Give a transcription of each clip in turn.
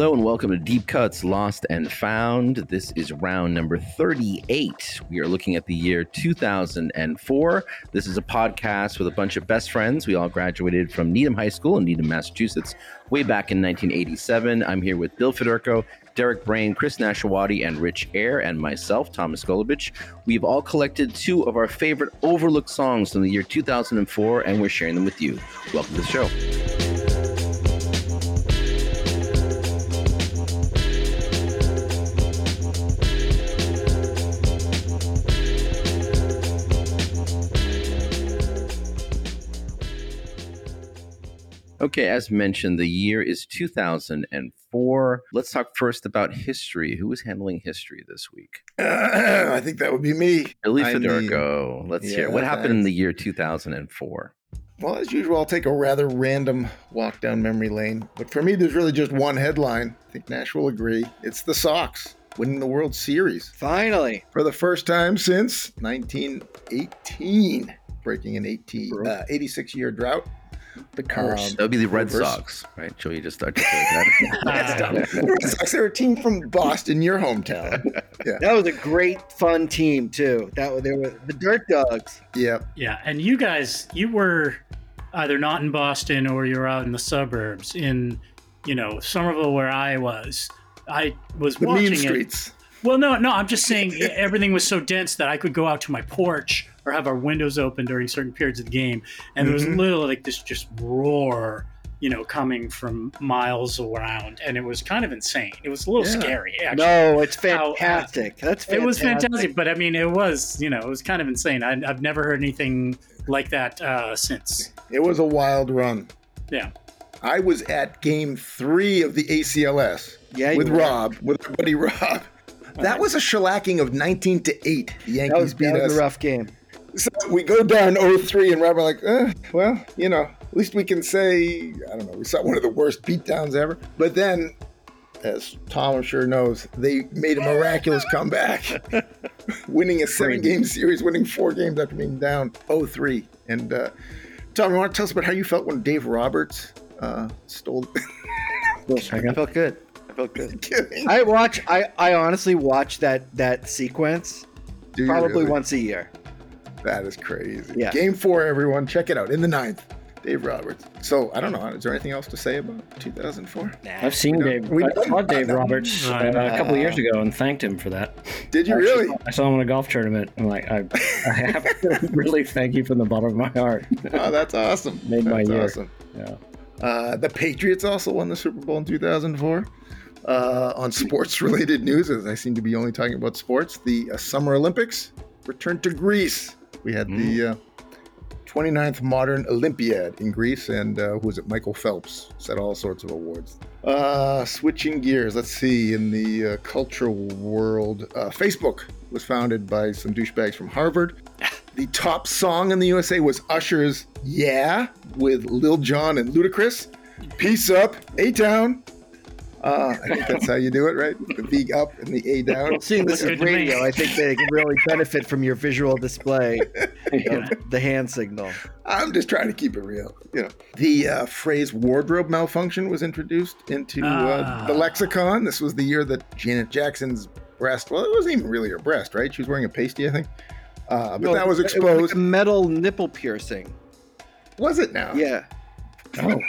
Hello and welcome to Deep Cuts Lost and Found. This is round number 38. We are looking at the year 2004. This is a podcast with a bunch of best friends. We all graduated from Needham High School in Needham, Massachusetts, way back in 1987. I'm here with Bill Federico, Derek Brain, Chris Nashawati, and Rich Air, and myself, Thomas Golovich. We've all collected two of our favorite overlooked songs from the year 2004, and we're sharing them with you. Welcome to the show. Okay, as mentioned, the year is 2004. Let's talk first about history. Who is handling history this week? Uh, I think that would be me. Billy I'm the- Federico. Let's hear. What happened in the year 2004? Well, as usual, I'll take a rather random walk down memory lane. But for me, there's really just one headline. I think Nash will agree. It's the Sox winning the World Series Finally. for the first time since 1918, breaking an 18, uh, 86 year drought. The curse. Um, That would be the Red reverse- Sox, right? Joey just articulated that. The Red Sox are a team from Boston, your hometown. Yeah. that was a great, fun team too. That was they were the Dirt Dogs. Yep. Yeah, and you guys, you were either not in Boston or you were out in the suburbs in, you know, Somerville where I was. I was The watching mean it. Well, no, no, I'm just saying everything was so dense that I could go out to my porch or have our windows open during certain periods of the game, and there was Mhm. literally like this just roar, you know, coming from miles around, and it was kind of insane. It was a little Yeah. scary, actually. No, it's How- fantastic. That's It was fantastic, but I mean, it was you know, it was kind of insane. I, I've never heard anything like that uh, since. It was a wild run. Yeah. I was at game three of the ALCS. Yeah, with were. Rob, with buddy Rob. That was a shellacking of 19 to 8. The That Yankees was, beat that was a rough game. So we go down 0-3 and Rob are like, eh, well, you know, at least we can say, I don't know, we saw one of the worst beatdowns ever. But then, as Tom I'm sure knows, they made a miraculous comeback, winning a seven game series, winning four games after being down 0-3. And uh, Tom, you want to tell us about how you felt when Dave Roberts uh, stole I felt good. I felt good. I watch. I, I honestly watch that that sequence Do probably really? once a year. That is crazy. Yeah. Game four, everyone. Check it out in the ninth. Dave Roberts. So I don't know. Is there anything else to say about 2004? I've seen Dave. we I saw Dave Roberts uh, a couple years ago and thanked him for that. Did you Actually, really? I saw him in a golf tournament. I'm like, I, I have to really thank you from the bottom of my heart. Oh, that's awesome. Made my year. awesome. Yeah. Uh, the Patriots also won the Super Bowl in 2004. Uh, on sports-related news, as I seem to be only talking about sports, the uh, Summer Olympics returned to Greece. We had the uh, 29th modern Olympiad in Greece, and uh, who was it? Michael Phelps set all sorts of awards. Uh, switching gears, let's see. In the uh, cultural world, uh, Facebook was founded by some douchebags from Harvard. The top song in the USA was Usher's "Yeah" with Lil Jon and Ludacris. Peace up, A Town. Uh, I think that's how you do it, right? The V up and the A down. Seeing this Good as to me. radio, I think they can really benefit from your visual display Yeah. of the hand signal. I'm just trying to keep it real. You know, the uh, phrase "wardrobe malfunction" was introduced into uh, Ah. the lexicon. This was the year that Janet Jackson's breast. Well, it wasn't even really her breast, right? She was wearing a pasty, I think. Uh, but No, that was it like exposed. a metal nipple piercing. was it now? Yeah. Oh,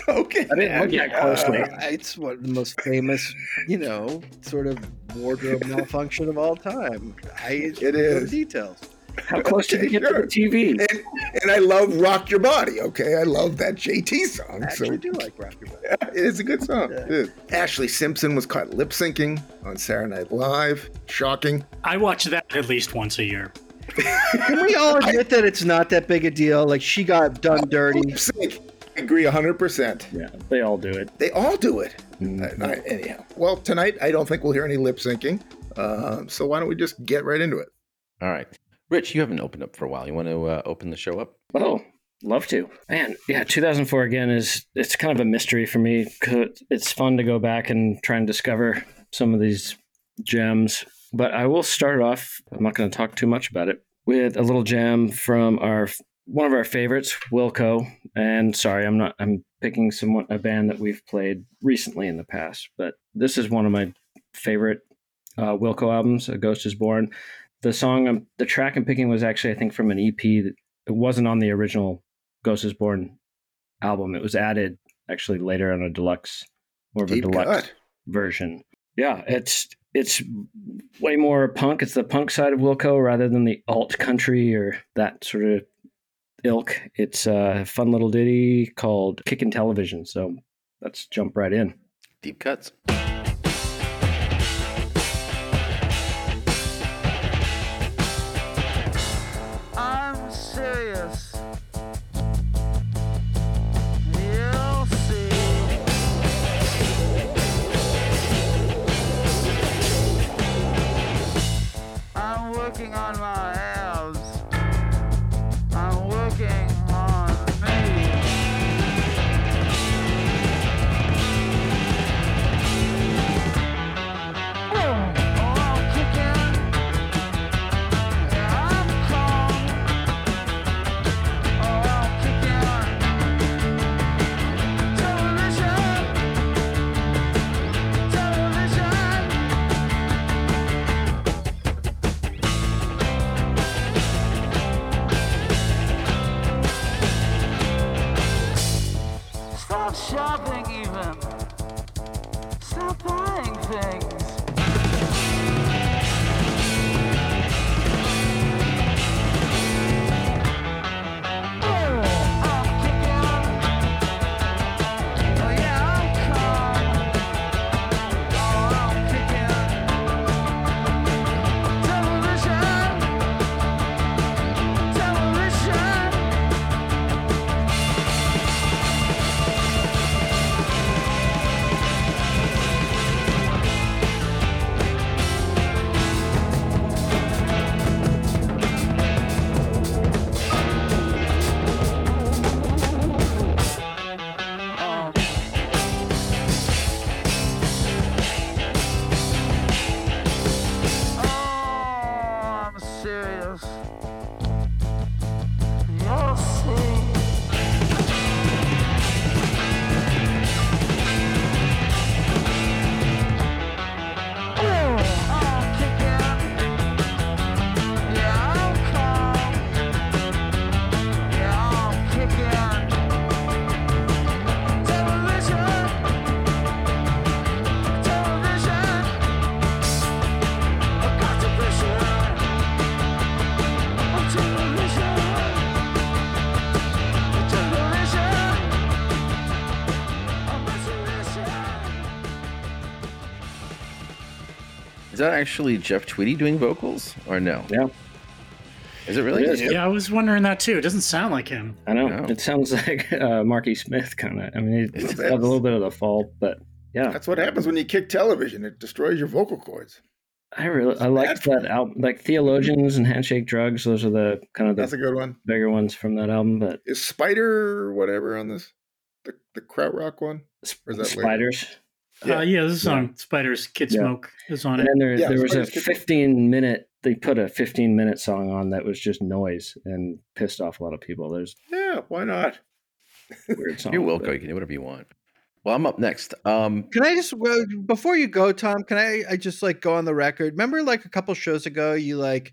Okay. I didn't look that closely. Uh, it's one of the most famous, you know, sort of wardrobe malfunction of all time. I It is. Details. How close did you get sure. to the TV? And, and I love Rock Your Body, okay? I love that JT song. I actually So do like Rock Your Body. it is a good song. Yeah. Ashlee Simpson was caught lip syncing on Saturday Night Live. Shocking. I watch that at least once a year. Can we all admit that it's not that big a deal? Like she got done dirty. Lip sync. I agree 100%. Yeah, they all do it. They all do it. Mm. Uh, uh, anyhow, well, tonight I don't think we'll hear any lip syncing. Um, so why don't we just get right into it? All right. Rich, you haven't opened up for a while. You want to uh, open the show up? Oh, love to. Man, yeah, 2004 again is it's kind of a mystery for me. 'cause It's fun to go back and try and discover some of these gems. But I will start off. I'm not going to talk too much about it with a little gem from our one of our favorites, Wilco. And sorry, I'm not. I'm picking someone a band that we've played recently in the past, but this is one of my favorite uh, Wilco albums. A Ghost Is Born. The song, I'm, the track I'm picking was actually I think from an EP that it wasn't on the original Ghost is Born album. It was added actually later on a deluxe, more of a deluxe cut. version. Yeah, it's it's way more punk. It's the punk side of Wilco rather than the alt country or that sort of ilk. It's a fun little ditty called Kickin' Television. So let's jump right in. Deep cuts. Actually Jeff Tweedy doing vocals or no? Yeah, Is it really? It is. Yeah, I was wondering that too. It doesn't sound like him. I know. No. It sounds like uh, Marky Smith kind of. I mean, It it's a little bit of the fault, but yeah, That's what happens when you kick television. It destroys your vocal cords. I really I like that album. Like Theologians and Handshake Drugs, those are the kind of the That's a good one. bigger ones from that album. But Is Spider whatever on this? The, the Krautrock one? Or is that later? Spiders. Yeah, uh, yeah this is on Spider's Kid Yeah. Smoke is on And it. And there, Yeah, there was a Spiders Kid- 15 minute, they put a 15 minute song on that was just noise and pissed off a lot of people. There's Yeah, why not? weird songs. You're Wilco. but- You can do whatever you want. Well, I'm up next. Um, Can I just well, before you go, Tom? Can I I just like go on the record? Remember, like a couple shows ago, you like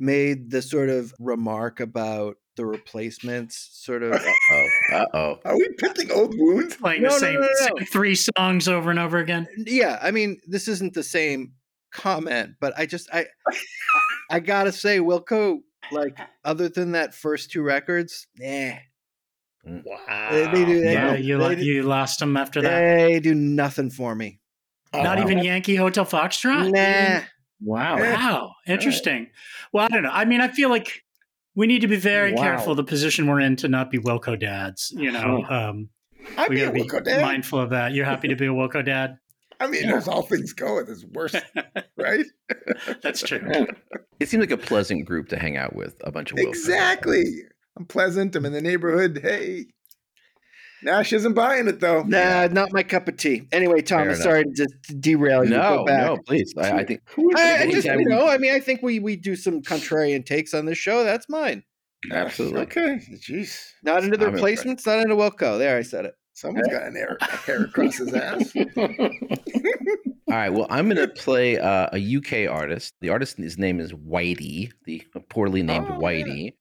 made the sort of remark about the replacements, sort of. oh, uh oh. Are we picking old wounds? Playing No, the no, same, no, no, same three songs over and over again. yeah, I mean, this isn't the same comment, but I just I I, I gotta say, Wilco Like other than that first two records, nah. Wow. They, they do. They, Yeah, do- you they, do- you lost them after that. they do nothing for me. Not Oh, even Yankee Hotel Foxtrot. Nah. Wow. Wow, interesting. Well, I don't know. I mean, I feel like we need to be very Wow. careful the position we're in to not be Wilco dads. You know, um, I'd we be got a to be Wilco dad. mindful of that. You're happy to be a Wilco dad? I mean, as all things go, it's worse, right? That's true. It seems like a pleasant group to hang out with. A bunch of Wilco. Exactly. I'm pleasant. I'm in the neighborhood. Hey. Nash isn't buying it though. Nah, not my cup of tea. Anyway, Tom, Fair I'm enough. sorry to just derail you. No, Go back. no, please. I, I think I, I just, anytime you know, I mean, I think we we do some contrarian takes on this show. That's mine. absolutely. Okay. Jeez. Not into the I'm impressed. replacements, not into Wilco. There, I said it. Someone's got an hair, hair across his ass. All right. Well, I'm going to play uh, a UK artist. The artist, his name is Whitey, the poorly named Oh, yeah. Whitey.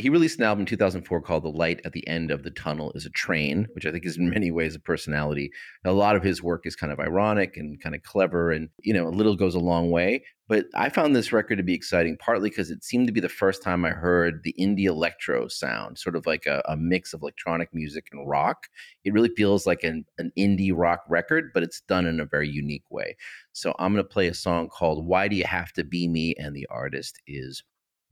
He released an album in 2004 called The Light at the End of the Tunnel is a Train, which I think is in many ways a personality. A lot of his work is kind of ironic and kind of clever, and, you know, a little goes a long way. But I found this record to be exciting, partly because it seemed to be the first time I heard the indie electro sound, sort of like a, a mix of electronic music and rock. It really feels like an, an indie rock record, but it's done in a very unique way. So I'm going to play a song called Why Do You Have to Be Me? And the artist is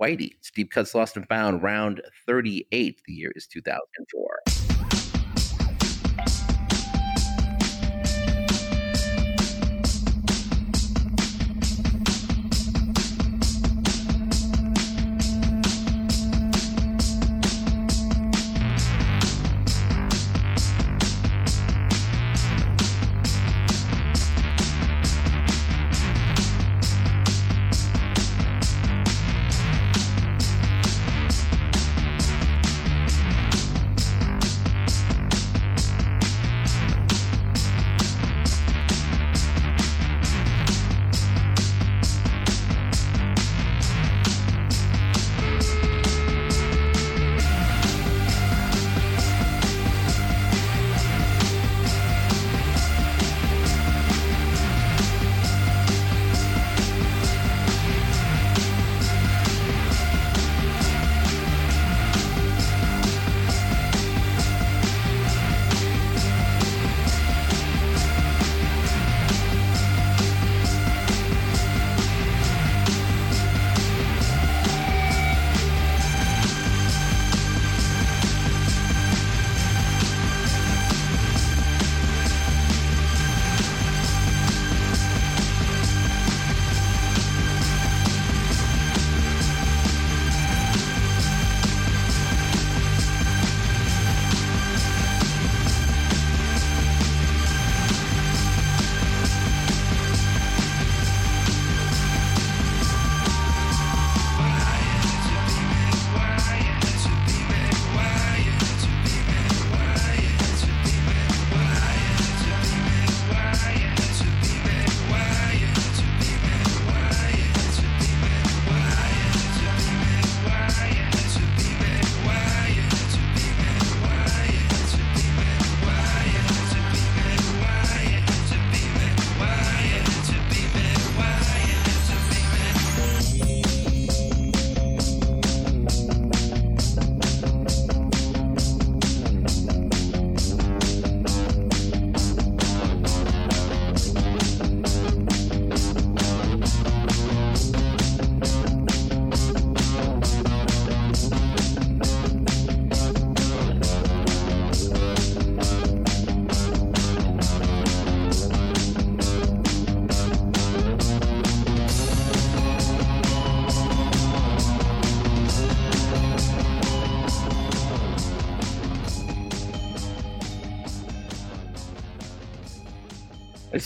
Whitey. Deep Cuts Lost and Found, round 38. The year is 2004.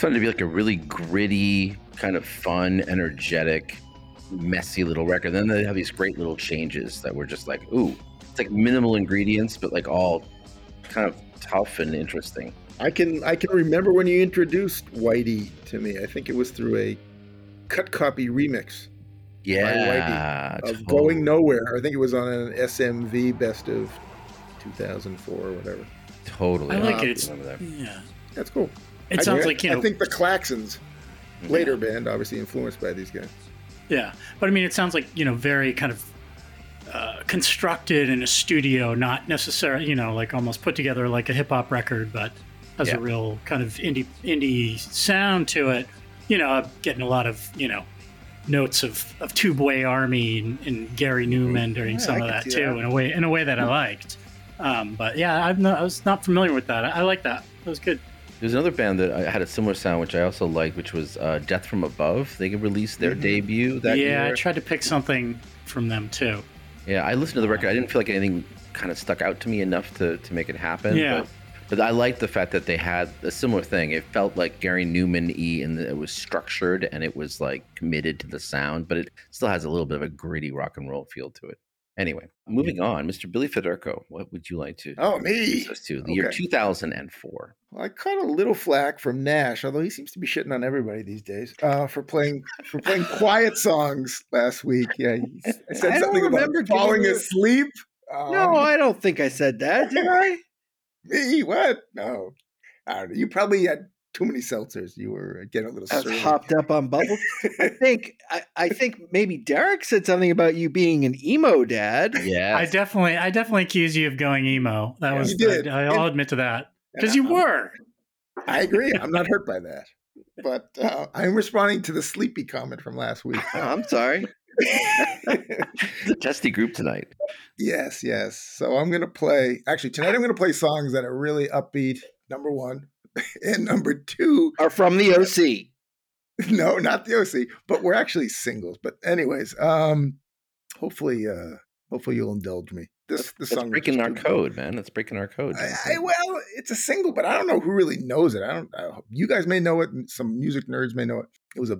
It's fun to be like a really gritty, kind of fun, energetic, messy little record. Then they have these great little changes that were just like, ooh, it's like minimal ingredients, but like all kind of tough and interesting. I can I can remember when you introduced Whitey to me. I think it was through a cut copy remix Yeah. of totally. Going Nowhere. I think it was on an SMV Best of 2004 or whatever. Totally. I like Uh, it. It's, that. yeah. That's cool. It I sounds think- like you know. I think the Klaxons, later band, obviously influenced by these guys. Yeah, but I mean, it sounds like you know very kind of constructed in a studio, not necessarily, you know, like almost put together like a hip hop record, but has Yeah. a real kind of indie indie sound to it. You know, I'm getting a lot of you know notes of of Tubeway Army and, and Gary Numan doing Yeah, some I of that too that. in a way in a way that I liked. Um, but yeah, not, I was not familiar with that. I, I like that. That was good. There's another band that I had a similar sound, which I also liked, which was uh, Death from Above. They released their debut that yeah, I tried to pick something from them too. Yeah, I listened to the record. I didn't feel like anything kind of stuck out to me enough to, to make it happen. Yeah. But, but I liked the fact that they had a similar thing. It felt like Gary Numan E, and it was structured and it was like committed to the sound, but it still has a little bit of a gritty rock and roll feel to it. Anyway, moving on, Mr. Billy Federico, what would you like to Oh, me. to? The year 2004. Well, I caught a little flack from Nash, although he seems to be shitting on everybody these days uh, for playing for playing quiet songs last week. Yeah, I said I something about falling you- asleep. No, Um, I don't think I said that, did I? me what? No, I don't know. You probably had too many seltzers. You were getting a little I was surly. hopped up on bubbles. I think I, I think maybe Derek said something about you being an emo dad. Yeah. I definitely, I definitely accuse you of going emo. That Yeah, was, you did. I, I'll And- admit to that because you were. I agree. I'm not hurt by that. But uh, I'm responding to the sleepy comment from last week. Oh, I'm sorry. It's a testy group tonight. Yes, yes. So I'm gonna play. Actually, tonight I'm gonna play songs that are really upbeat. Number one, and number two. Are from the OC. No, not the OC, but we're actually singles. But anyways, um, hopefully, uh, hopefully you'll indulge me. This this That's song is breaking our too- code, man. That's breaking our code. I, I, well, it's a single, but I don't know who really knows it. I don't. I, you guys may know it, some music nerds may know it. It was a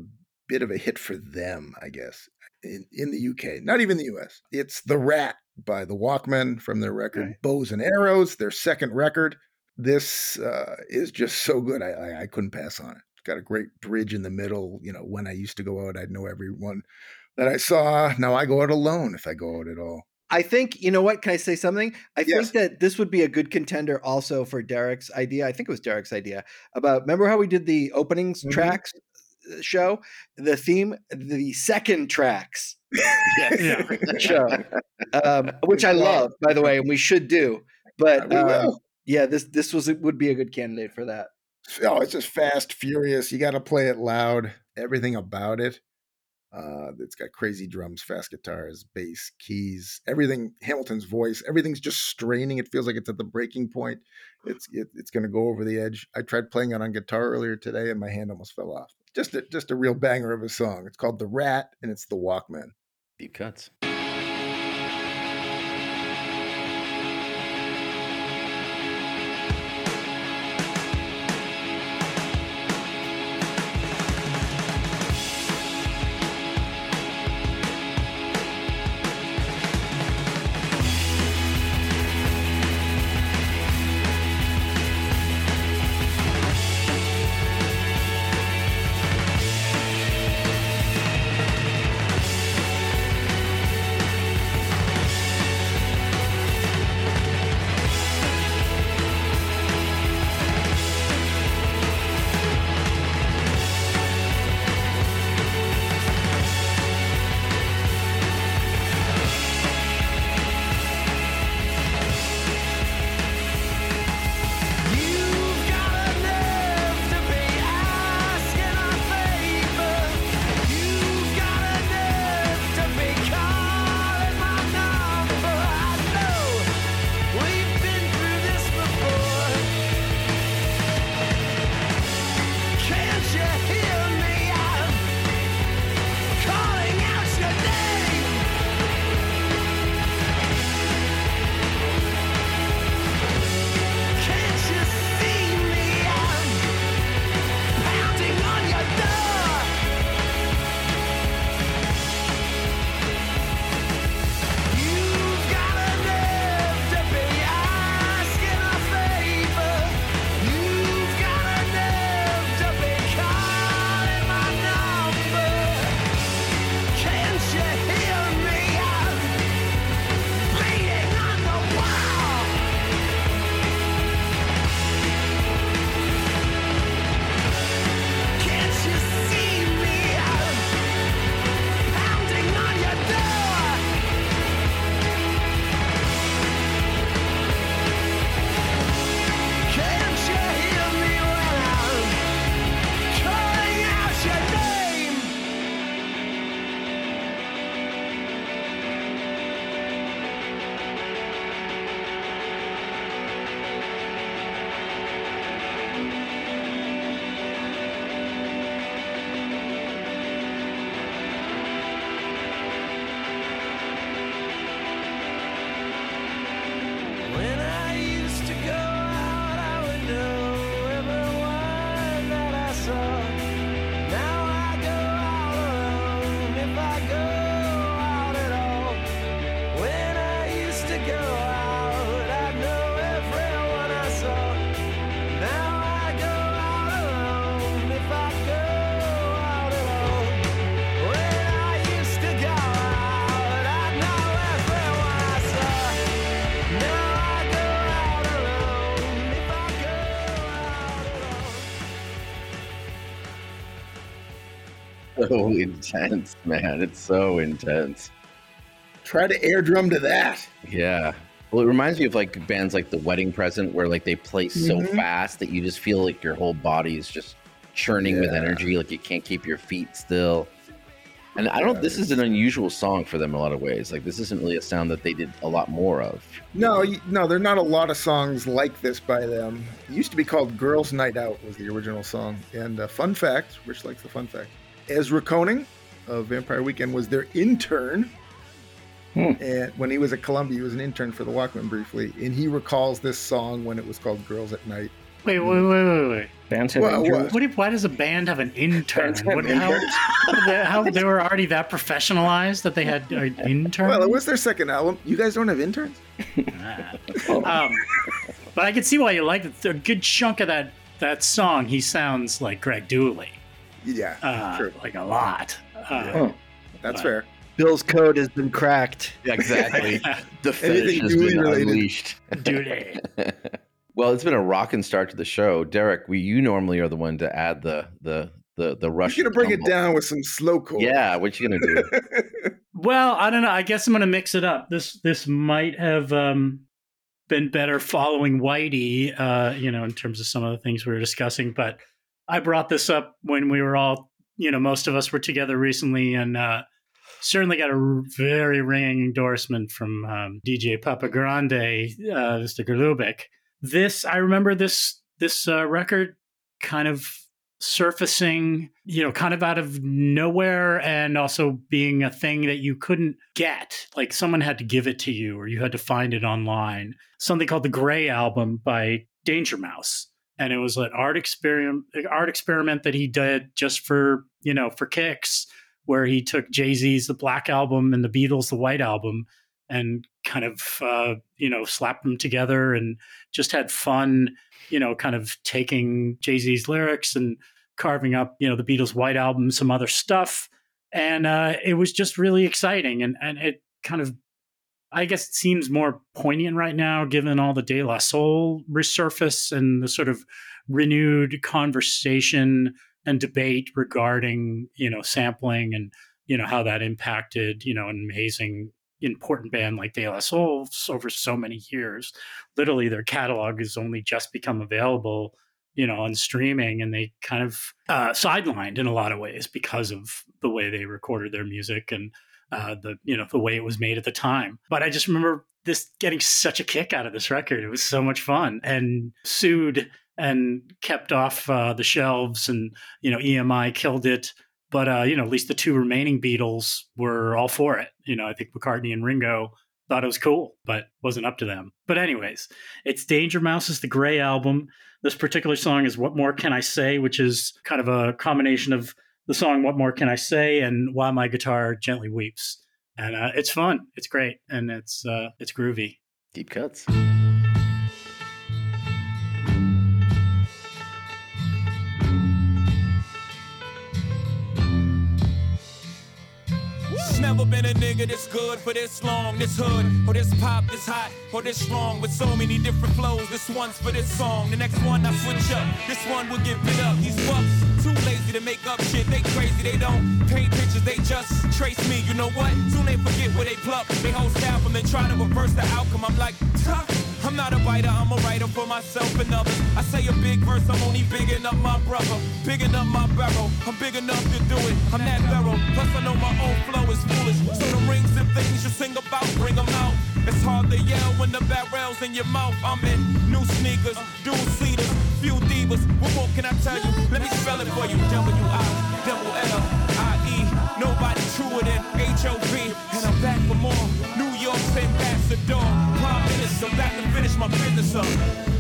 bit of a hit for them, I guess, in, in the UK, not even the US. It's The Rat by the Walkmen from their record Okay. Bows and Arrows, their second record. This uh, is just so good. I, I, I couldn't pass on it. It's got a great bridge in the middle. You know, when I used to go out, I'd know everyone that I saw. Now I go out alone if I go out at all. I think you know what? Can I say something? I Yes. think that this would be a good contender also for Derek's idea. I think it was Derek's idea about. Remember how we did the openings Mhm. tracks uh, show? The theme, the second tracks Yeah. show, um, which I love, by the way, and we should do. But we will. Yeah, this this was would be a good candidate for that. oh, it's just fast, furious. You got to play it loud. Everything about it. Uh, it's got crazy drums, fast guitars, bass, keys, everything. Hamilton's voice, everything's just straining. It feels like it's at the breaking point. It's it, it's going to go over the edge. I tried playing it on guitar earlier today, and my hand almost fell off. Just a, just a real banger of a song. It's called The Rat, and it's the Walkmen. Deep cuts. So intense, man. It's so intense. Try to air drum to that. Yeah. Well, it reminds me of like bands like The Wedding Present, where like they play so Mhm. fast that you just feel like your whole body is just churning with energy, like you can't keep your feet still. And I don't. This is an unusual song for them in a lot of ways. Like this isn't really a sound that they did a lot more of. No, no, there are not a lot of songs like this by them. It used to be called "Girls' Night Out" was the original song. And uh, fun fact, Rich likes the fun fact. Ezra Koenig of Vampire Weekend was their intern. Hmm. And when he was at Columbia, he was an intern for the Walkmen briefly, and he recalls this song when it was called "Girls at Night." Wait, wait, wait, wait, wait. Bands have Well, interns. What do- why does a band have an intern? Have What, how, how they were already that professionalized that they had an intern? Well, it was their second album. You guys don't have interns? Ah. um, but I can see why you like it. A good chunk of that that song, he sounds like Greg Dulli, Yeah, uh, sure. like a lot. Uh, Huh. That's fair. Bill's code has been cracked. Exactly. the fetish Anything has Dulli been related. unleashed. Dulli. well, it's been a rocking start to the show, Derek. We you normally are the one to add the the the the rush. You're gonna bring it down with some slow slowcore. Yeah, what you gonna do? Well, I don't know. I guess I'm gonna mix it up. This this might have um, been better following Whitey, uh, you know, in terms of some of the things we were discussing. But I brought this up when we were all, you know, most of us were together recently, and uh, certainly got a very ringing endorsement from um, DJ Papa Grande, uh, Mr. Galubik. This I remember this this uh, record kind of surfacing, you know, kind of out of nowhere and also being a thing that you couldn't get. Like someone had to give it to you or you had to find it online. Something called the Gray Album by Danger Mouse. And it was an art experiment art experiment that he did just for, you know, for kicks, where he took Jay-Z's The Black Album and the Beatles The White Album and kind of uh, you know, slapped them together and just had fun, you know, kind of taking Jay-Z's lyrics and carving up, you know, the Beatles' White Album, some other stuff, and uh, it was just really exciting. And and it kind of, I guess, it seems more poignant right now, given all the De La Soul resurface and the sort of renewed conversation and debate regarding, you know, sampling and you know how that impacted, you know, an amazing important band like De La Soul over so many years. Literally, their catalog has only just become available you know, on streaming, and they kind of uh, sidelined in a lot of ways because of the way they recorded their music and uh, the you know the way it was made at the time. But I just remember this getting such a kick out of this record. It was so much fun, and sued and kept off uh, the shelves, and you know EMI killed it. But uh, you know, at least the two remaining Beatles were all for it. You know, I think McCartney and Ringo thought it was cool, but wasn't up to them. But anyways, it's Danger Mouse's The Gray album. This particular song is What More Can I Say, which is kind of a combination of the song What More Can I Say and While My Guitar Gently Weeps. And uh, it's fun. It's great. And it's uh, it's groovy. Deep cuts. Never been a nigga this good for this long, this hood, or this pop, this hot, or this strong, with so many different flows. This one's for this song, the next one I switch up. This one will get bit up. These fucks too lazy to make up shit. They crazy, they don't paint pictures, they just trace me. You know what? Soon they forget where they pluck. They whole staff them, then try to reverse the outcome. I'm like, tough. I'm not a writer, I'm a writer for myself and others. I say a big verse, I'm only bigging up my brother, bigging up my barrel. I'm big enough to do it, I'm that thorough. Plus, I know my own flow is foolish. So the rings and things you sing about, bring them out. It's hard to yell when the barrel's in your mouth. I'm in new sneakers, dual seaters, few divas. What more can I tell you? Let me spell it for you. W I double E. Nobody truer than H O V. And I'm back for more. New York's ambassador, minister, back to finish my business up.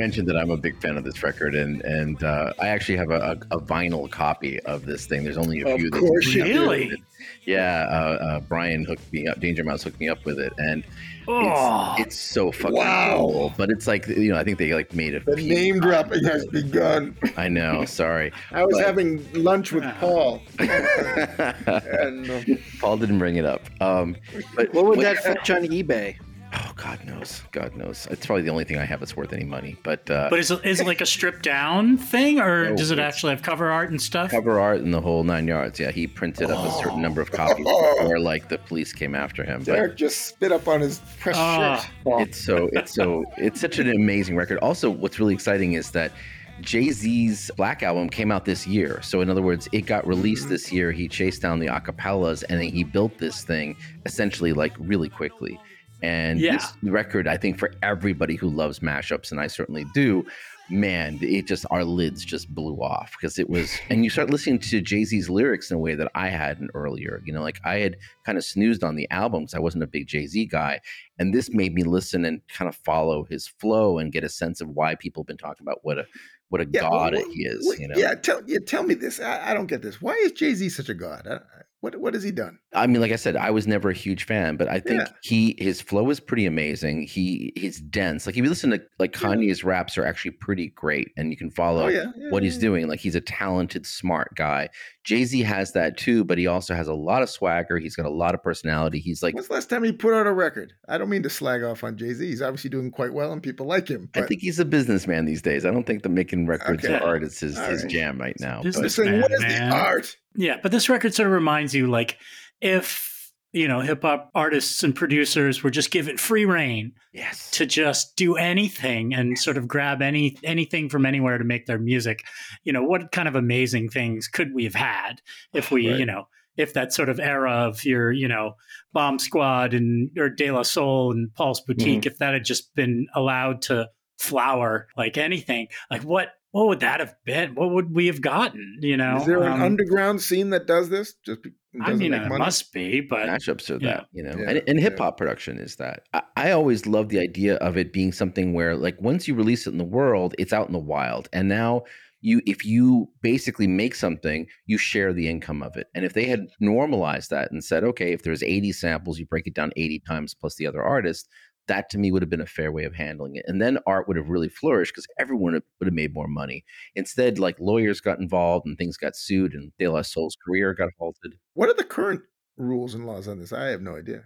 Mentioned that I'm a big fan of this record, and and uh, I actually have a, a, a vinyl copy of this thing. There's only a Of few. course you. Really? Yeah, uh, uh, Brian hooked me up. Danger Mouse hooked me up with it, and Oh. it's, it's so fucking Wow. cool. But it's like you know, I think they like made a The name dropping has begun. I know. Sorry, I was But- having lunch with Paul, and uh, Paul didn't bring it up. Um, but What would when- that fetch on eBay? Oh, God knows. God knows. It's probably the only thing I have that's worth any money. But, uh, But is it, is it like a stripped down thing, or No, does it actually have cover art and stuff? cover art and the whole nine yards. Yeah, he printed up a certain number of copies before like the police came after him. But Derek just spit up on his press Ah. shirt. Paul. it's so it's so it's such an amazing record. Also, what's really exciting is that Jay Z's Black album came out this year. So in other words, it got released this year. He chased down the acapellas and then he built this thing essentially like really quickly. And Yeah. this record, I think, for everybody who loves mashups, and I certainly do, man, it just our lids just blew off because it was. And you start listening to Jay Z's lyrics in a way that I hadn't earlier. You know, like I had kind of snoozed on the album because I wasn't a big Jay Z guy, and this made me listen and kind of follow his flow and get a sense of why people have been talking about what a what a Yeah, god well, he is. well, You know, Yeah, tell yeah, tell me this. I, I don't get this. Why is Jay Z such a god? I, what what has he done? I mean, like I said, I was never a huge fan, but I think Yeah. he his flow is pretty amazing. He he's dense. Like if you listen to like Yeah. Kanye's raps are actually pretty great, and you can follow Oh yeah, yeah, what he's yeah. doing. Like he's a talented, smart guy. Jay Z has that too, but he also has a lot of swagger. He's got a lot of personality. He's like, When's the last time he put out a record? I don't mean to slag off on Jay Z. He's obviously doing quite well, and people like him. I think he's a businessman these days. I don't think that making records Okay. and art is his, All his right. jam right now. I'm But saying, what is man. the art? Yeah, but this record sort of reminds you like if you know hip hop artists and producers were just given free reign yes, to just do anything and sort of grab any anything from anywhere to make their music, you know, what kind of amazing things could we have had if we, Right. you know, if that sort of era of your, you know, Bomb Squad and or De La Soul and Paul's Boutique, if that had just been allowed to flower like anything, like what what would that have been? What would we have gotten? You know, Is there an Um, underground scene that does this? Just I mean, it money? must be, but mashups are yeah. that you know Yeah, and, and hip-hop production is that I, I always love the idea of it being something where like once you release it in the world it's out in the wild and now you if you basically make something you share the income of it and if they had normalized that and said okay if there's 80 samples you break it down 80 times plus the other artist that to me would have been a fair way of handling it and then art would have really flourished because everyone would would have made more money instead like lawyers got involved and things got sued and de la soul's career got halted What are the current rules and laws on this? I have no idea.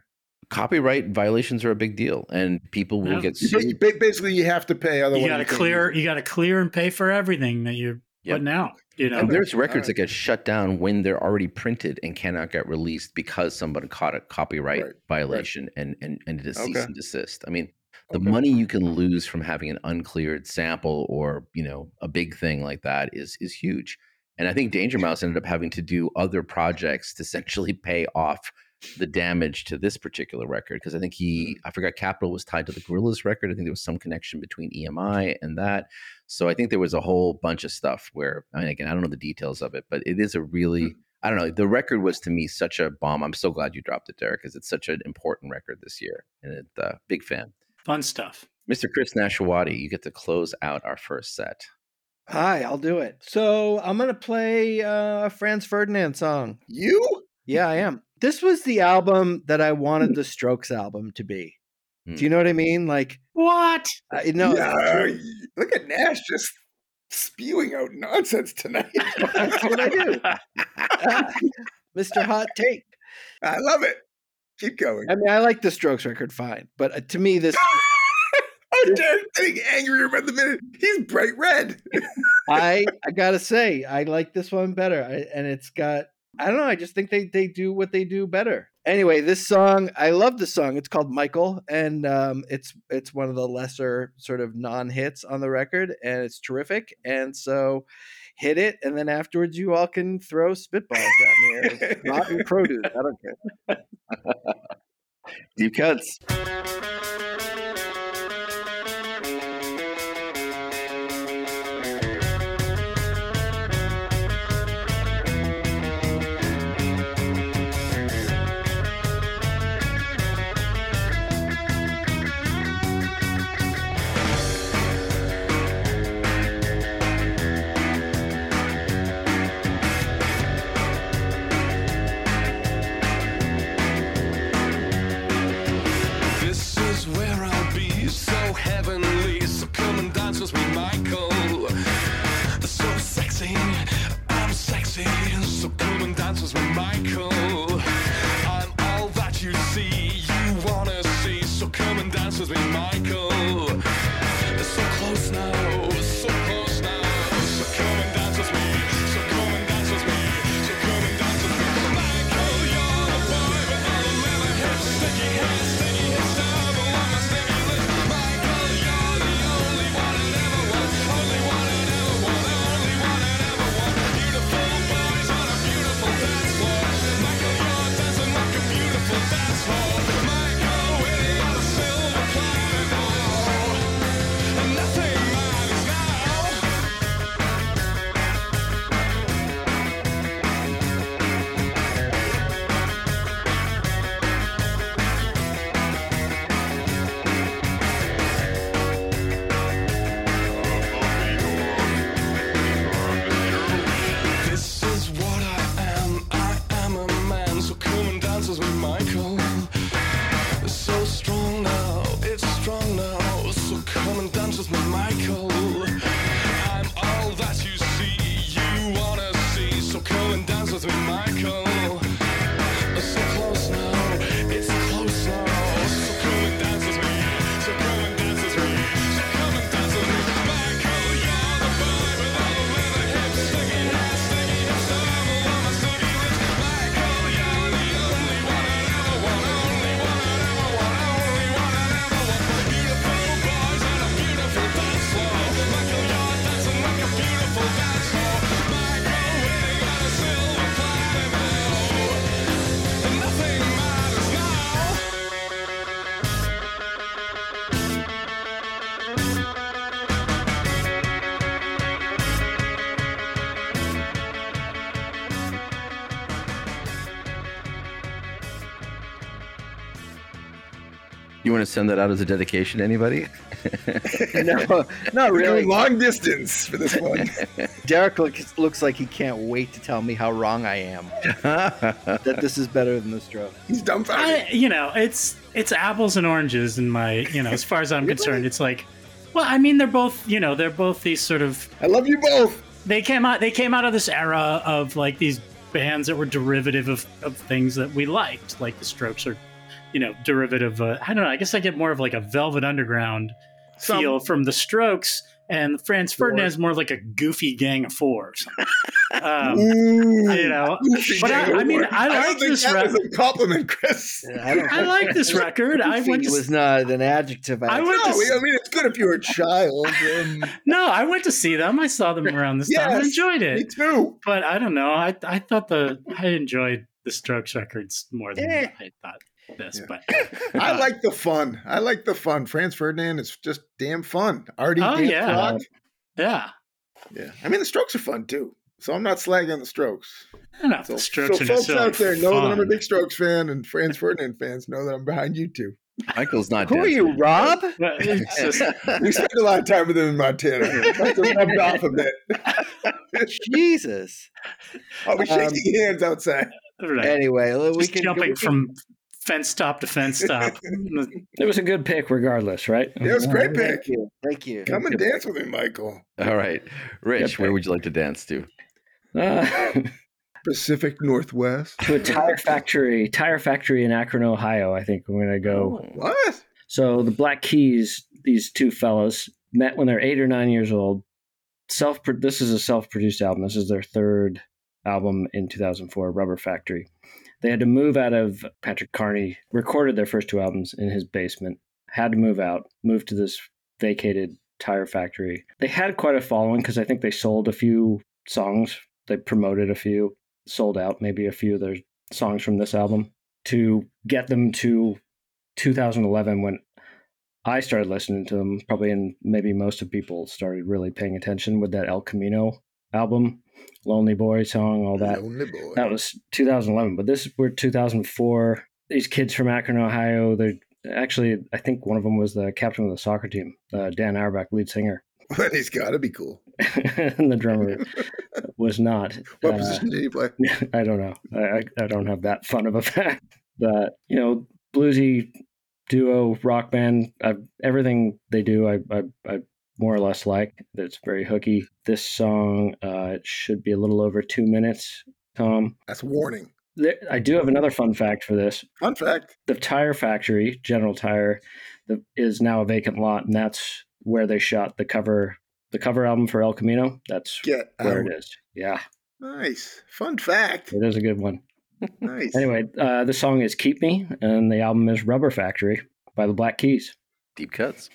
copyright violations are a big deal and people will Yeah. get sued Basically, you have to pay. Otherwise, you got to clear, you got to clear and pay for everything that you're Yep. putting out. You know, and there's records Alright. that get shut down when they're already printed and cannot get released because somebody caught a copyright Right, violation and and and did a cease and desist. I mean, the Okay. money you can lose from having an uncleared sample or you know a big thing like that is is huge. And I think Danger Mouse ended up having to do other projects to essentially pay off the damage to this particular record because I think he I forgot Capitol was tied to the Gorillaz record. I think there was some connection between EMI and that. So I think there was a whole bunch of stuff where I mean again I don't know the details of it, but it is a really I don't know. The record was to me such a bomb. I'm so glad you dropped it, Derek, because it's such an important record this year, and it, uh, big fan. Fun stuff. Mr. Chris Nashawaty, you get to close out our first set. Hi, I'll do it. So I'm gonna play uh, a Franz Ferdinand song. You? Yeah, I am. This was the album that I wanted the Strokes album to be. Hmm. Do you know what I mean? Like, What? I no, Yeah, look at Nash just spewing out nonsense tonight. that's what I do, Mr. Hot Take. I love it. Keep going. I mean, I like the Strokes record fine, but uh, to me, this oh, Derek's getting angrier by the minute. He's bright red. I I gotta say, I like this one better, I, and it's got I don't know. I just think they they do what they do better. Anyway, this song I love the song. It's called Michael, and um, it's it's one of the lesser sort of non hits on the record, and it's terrific. And so, hit it, and then afterwards you all can throw spitballs at me, rotten produce. I don't care. Deep cuts. Want to send that out as a dedication to anybody? No, not We're really. long distance for this one. Derek looks, looks like he can't wait to tell me how wrong I am. that this is better than the Strokes. He's dumbfounded. I, you know, it's it's apples and oranges in my, you know, as far as I'm concerned, it's like, well, I mean, they're both, you know, they're both these sort of I love you both. they came out they came out of this era of like these bands that were derivative of, of things that we liked like the strokes are you know derivative uh, i don't know i guess i get more of like a velvet underground Some- feel from the strokes and franz ferdinand is more like a goofy gang of four um, Ooh. you know but I, I mean of i like don't think this that record was a compliment, Chris. I, i like this record i Goofy went to, was not an adjective. I went No, to I mean it's good if you're a child. Um, no i went to see them i saw them around this time i Yes, enjoyed me it too. but I don't know. I I thought the I enjoyed the Strokes records more than Yeah. I thought this, Yeah. but I uh, like the fun. I like the fun. Franz Ferdinand is just damn fun. Artie Oh, dance yeah. rock. yeah. Yeah. I mean, the Strokes are fun too. So I'm not slagging the Strokes. Don't So, the Strokes so folks out there know that I'm a big Strokes fan, and Franz Ferdinand fans know that I'm behind you too. Michael's not. Who are dancing. you, Rob? Just, We spent a lot of time with him in Montana. Michael rubbed off a bit. Jesus. I'll be Um, shaking hands outside. right. Anyway, we Just can jumping we can- from fence top to fence top. It was a good pick, regardless, right? Yeah, it was a great pick. Thank you. Thank you. Come and dance with me, Michael. All right, Rich, Good where pick. would you like to dance to? Uh, Pacific Northwest. to a tire factory, tire factory in Akron, Ohio. I think we're gonna go. What? So the Black Keys, these two fellas met when they're eight or nine years old. Self. This is a self-produced album. This is their third album in 2004, Rubber Factory. They had to move out of Patrick Carney. Recorded their first two albums in his basement. Had to move out. Moved to this vacated tire factory. They had quite a following because I think they sold a few songs. They promoted a few. Sold out maybe a few of their songs from this album to get them to 2011 when I started listening to them, probably, and maybe most of people started really paying attention with that El Camino album, Lonely Boy song, all that. Lonely boy. That was 2011, but this we're 2004. These kids from Akron, Ohio. They're actually, I think one of them was the captain of the soccer team, uh, Dan Auerbach, lead singer, But he's got to be cool. and the drummer was not. What Uh, position did he play? I don't know. I, I, I don't have that fun of a fact. But you know, bluesy duo rock band. I, everything they do, I, I I more or less like. It's very hooky. This song, uh, it should be a little over two minutes. Tom, That's a warning. there, I do have another fun fact for this. Fun fact. The tire factory, General Tire, the, is now a vacant lot, and that's where they shot the cover. The cover album for El Camino. That's Get where out. it is. Yeah, Nice. Fun fact. it is a good one. Nice. Anyway, uh, the song is Keep Me, and the album is Rubber Factory by the Black Keys. Deep cuts.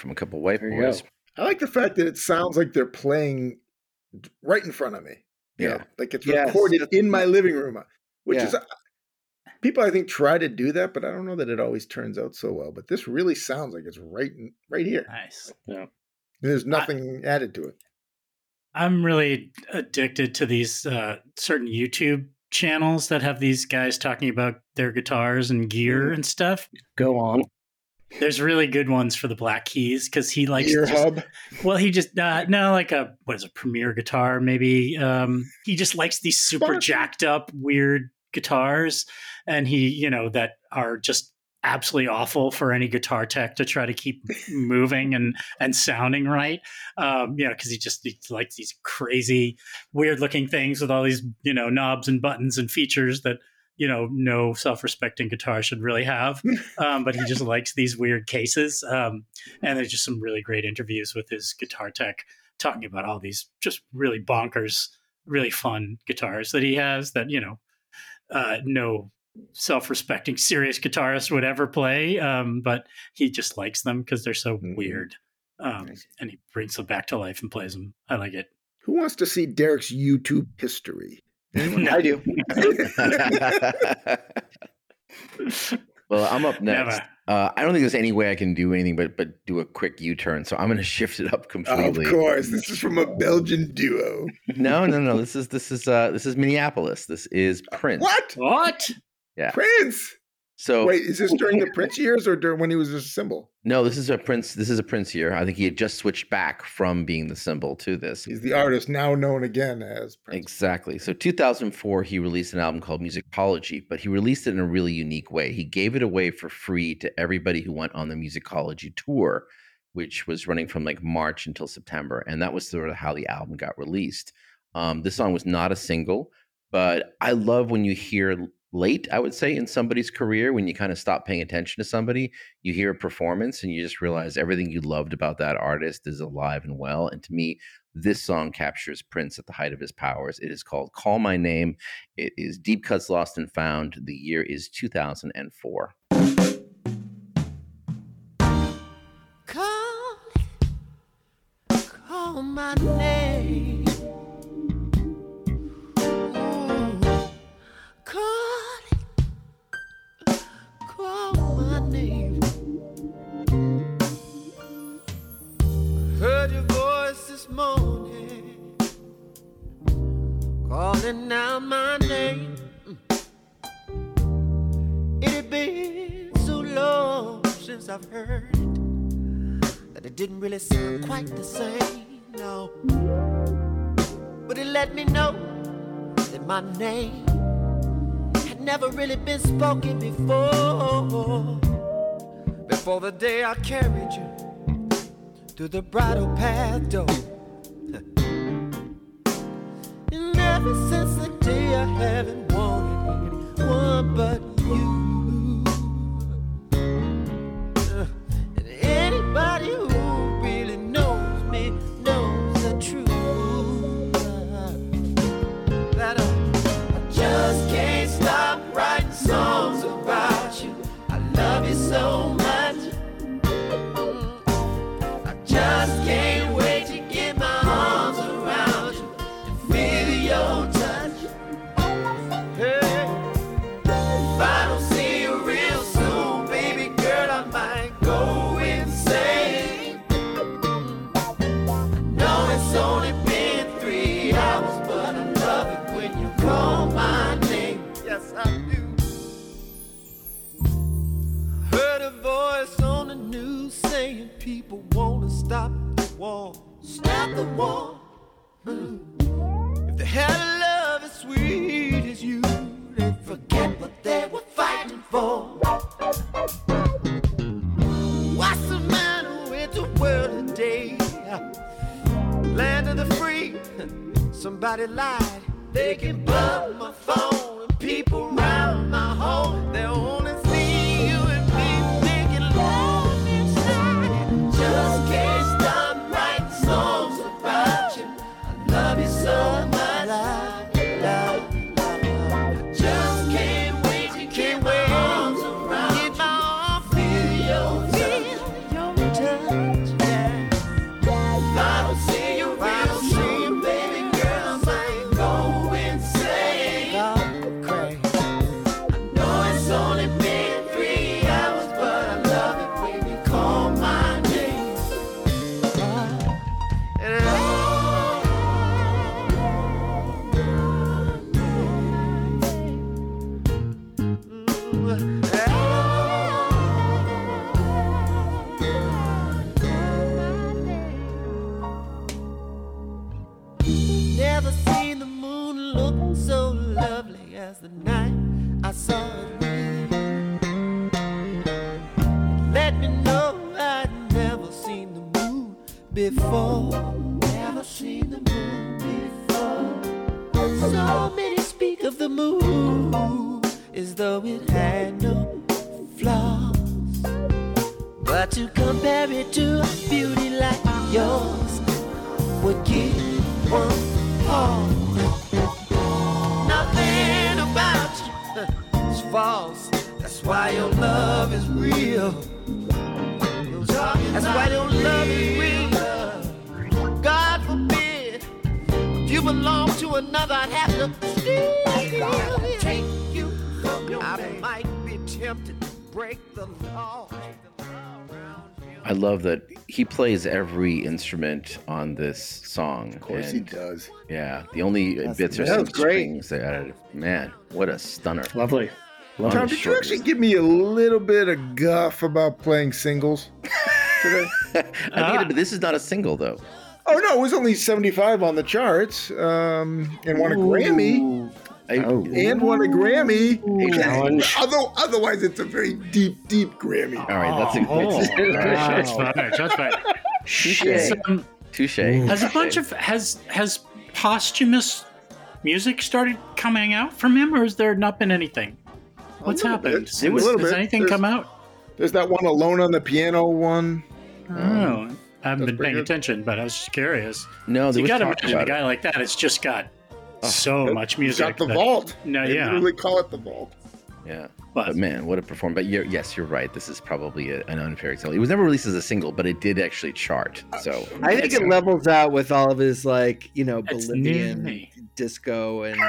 From a couple white There boys. I like the fact that it sounds like they're playing right in front of me. You Yeah. know, like it's Yes, recorded in my living room, uh, which Yeah. is uh, people I think try to do that, but I don't know that it always turns out so well. But this really sounds like it's right in, right here. Nice. Yeah. There's nothing added to it. I'm really addicted to these uh, certain YouTube channels that have these guys talking about their guitars and gear and stuff. Go on. There's really good ones for the Black Keys because he likes Ear just- hub. Well, he just uh, no, like a what is a Premier guitar maybe. Um, he just likes these super jacked up weird guitars, and he you know that are just absolutely awful for any guitar tech to try to keep moving and and sounding right. Um, you know, because he just he likes these crazy weird looking things with all these you know knobs and buttons and features that you know no self-respecting guitar should really have um, but he just likes these weird cases um, and there's just some really great interviews with his guitar tech talking about all these just really bonkers really fun guitars that he has that you know uh, no self-respecting serious guitarist would ever play um, but he just likes them because they're so Mhm. weird um, Nice. and he brings them back to life and plays them i like it Who wants to see Derek's YouTube history? Anyone? I do. well, I'm up next. Never. Uh, I don't think there's any way I can do anything but but do a quick U-turn. So I'm going to shift it up completely. of course, this is from a Belgian duo. No, no, no. This is this is uh this is Minneapolis. This is Prince. What? what Yeah. Prince? So Wait, is this during the Prince years or during when he was a symbol? no, this is a Prince. This is a Prince year. I think he had just switched back from being the symbol to this. He's the artist now known again as Prince. Exactly. So 2004, he released an album called Musicology, but he released it in a really unique way. He gave it away for free to everybody who went on the Musicology tour, which was running from like March until September. And that was sort of how the album got released. Um, this song was not a single, but I love when you hear late, I would say, in somebody's career, when you kind of stop paying attention to somebody, you hear a performance and you just realize everything you loved about that artist is alive and well. And to me, this song captures Prince at the height of his powers. It is called Call My Name. It is Deep Cuts Lost and Found. The year is 2004. Call, call my name. This morning, calling out my name. Mm. It had been so long since I've heard it that it didn't really sound quite the same, no. But it let me know that my name had never really been spoken before. Before the day I carried you through the bridal path door. Ever since the day I haven't wanted anyone but Somebody lied. They can bug my phone and people round he plays every instrument on this song. Of course he does. Yeah, the only bits are that some great. strings they added. Man, what a stunner! Lovely. Love Tom, did you actually list. give me a little bit of guff about playing singles today? I think it- but this is not a single though. oh no, it was only 75 on the charts, um, and won a Grammy. I, Oh. And won a Grammy. Challenge. Although otherwise, it's a very deep, deep Grammy. All right, that's a Oh, that's, shots fired. Shots fired. touche. Um, Touche. has a bunch of has has posthumous music started coming out from him, or has there not been anything? What's happened? bit. Since- A has bit. anything There's- come out? There's that one alone on the piano one. Oh, I haven't been paying good. attention, but I was just curious. No, So you got to imagine a about it. guy like that. It's just got so much music. got the that- vault. No, They yeah. literally call it the vault. Yeah. But, But man, what a performance! But you're, yes, you're right. This is probably a, an unfair example. It was never released as a single, but it did actually chart. So I think it levels out with all of his like you know It's Bolivian me. disco and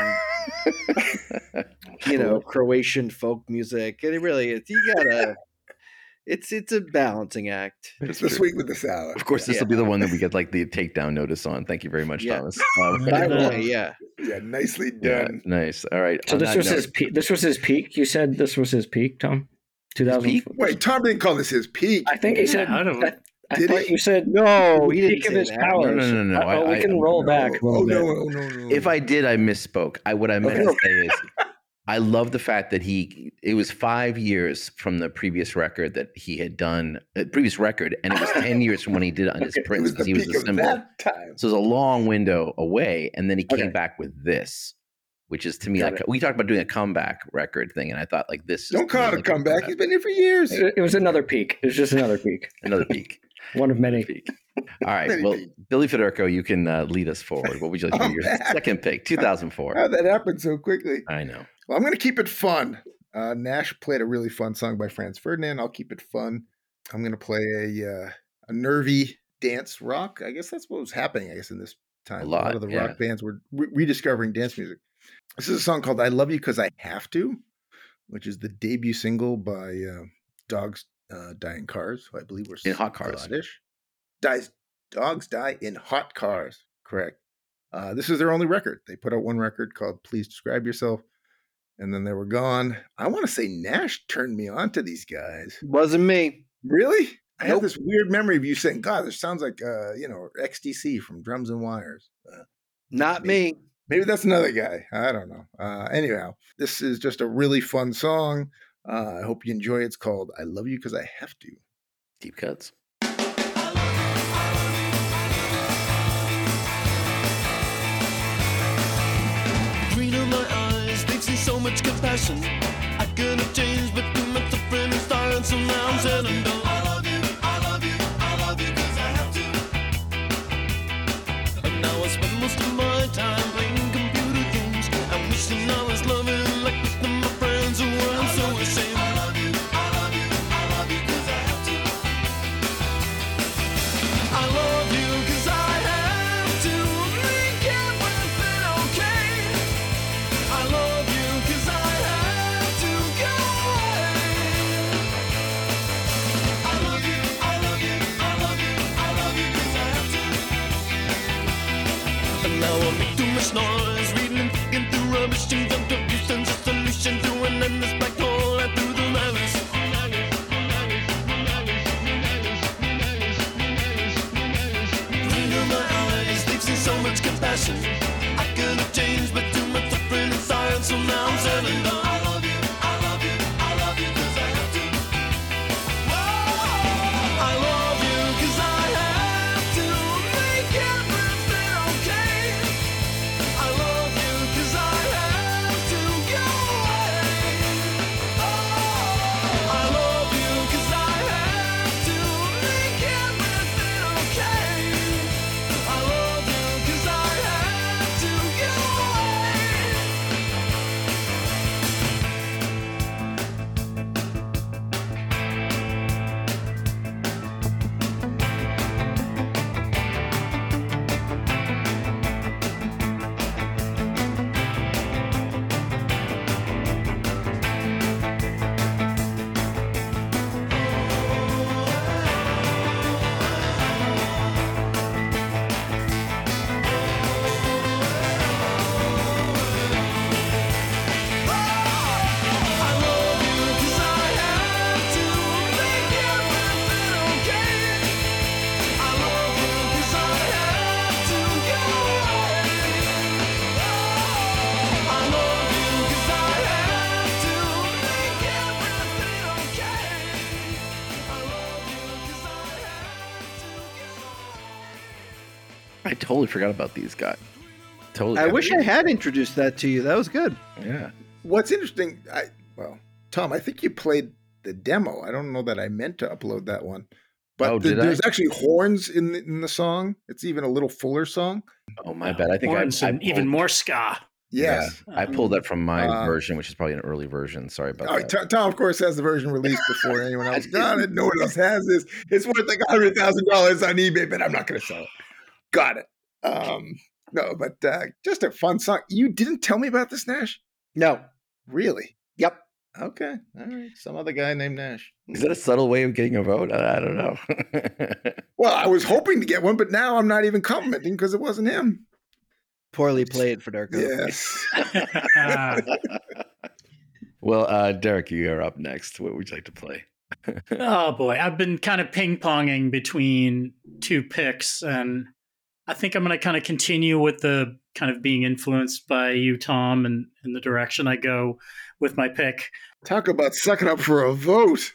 you know Croatian folk music. And it really is. You gotta. It's it's a balancing act. It's the sweet with the sour. of course, this will be the one that we get like the takedown notice on. Thank you very much, Yeah. Thomas. Um, By the way, yeah. Yeah, nicely yeah, done. nice. All right. So on this was note- his peak. This was his peak. You said this was his peak, Tom. Two thousand. peak? Wait, Tom didn't call this his peak. I think he said. I don't- I, I Did thought he? you said No, he didn't peak of his that. powers. No, no, no, no, Uh, oh, I- we I- can roll back a oh, little no, bit. no, no, no. If I did, I misspoke. I what I meant to say is, I love the fact that he. It was five years from the previous record that he had done, uh, previous record, and it was ten years from when he did it on his it Prince because he was a symbol. time. So it was a long window away, and then he came Okay. back with this, which is to me Got like we talked about doing a comeback record thing, and I thought like this. is Don't call it a looking comeback. He's been here for years. It, it was another peak. It was just another peak. Another peak. One of many. All right. Well. Billy Federico, you can uh, lead us forward. What would you like to do? Your back. second pick, 2004. How that happened so quickly? I know. Well, I'm going to keep it fun. Uh, Nash played a really fun song by Franz Ferdinand. I'll keep it fun. I'm going to play a uh, a nervy dance rock. I guess that's what was happening. I guess in this time, A lot, of the yeah. rock bands were re- rediscovering dance music. This is a song called "I Love You Because I Have to," which is the debut single by uh, Dogs uh, Die in Cars, I believe were In Hot Cars. Scottish. Dies dogs die in hot cars. Correct. Uh, this is their only record. They put out one record called "Please Describe Yourself." and then they were gone. I want to say Nash turned me on to these guys. Wasn't me. Really? I have this weird memory of you saying, "God, this sounds like uh, you know XTC from Drums and Wires." Uh, Not me. maybe that's another guy. I don't know. Uh, anyhow, this is just a really fun song. Uh, I hope you enjoy. It's called "I Love You Because I Have to." Deep cuts. green of my eyes, they've seen so much compassion. I could have changed, but too much different in style, and so now I'm said so. I could have changed, but too much suffering inside, so now I'm telling her I totally forgot about these guys. Totally. I wish I had introduced that to you. That was good. Yeah. What's interesting, I well, Tom, I think you played the demo. I don't know that I meant to upload that one, but Oh, the- did I? there's actually horns in the, in the song. It's even a little fuller song. Oh my bad. I think I, Horns I and even more ska. Yes. I pulled that from my Uh, version, which is probably an early version. Sorry about Oh, that. Tom, Tom, of course, has the version released before anyone else. I Got it. No one else has this. It's worth like hundred thousand dollars on eBay, but I'm not going to sell it. Got it. Um, no, but uh, just a fun song. You didn't tell me about this, Nash. No. Really? Yep. Okay. All right. Some other guy named Nash. Is that a subtle way of getting a vote? I, I don't know. Well, I was hoping to get one, but now I'm not even complimenting because it wasn't him. Poorly played, Federico. Yes. well, uh, Derek, you are up next. What would you like to play? oh boy, I've been kind of ping ponging between two picks, and I think I'm going to kind of continue with the kind of being influenced by you, Tom, and in the direction I go with my pick. Talk about sucking up for a vote.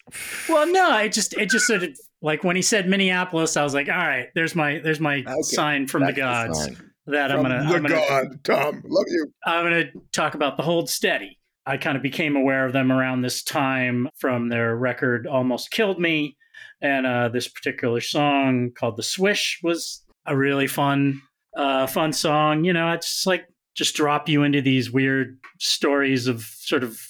Well, no, I just it just sort of like when he said Minneapolis, I was like, all right, there's my there's my Okay, sign from the the gods sign. that I'm gonna the I'm gonna God, Tom. Love you. I'm going to talk about the Hold Steady. I kind of became aware of them around this time from their record Almost Killed Me. And uh, this particular song called The Swish was a really fun, uh, fun song. You know, it's just like just drop you into these weird stories of sort of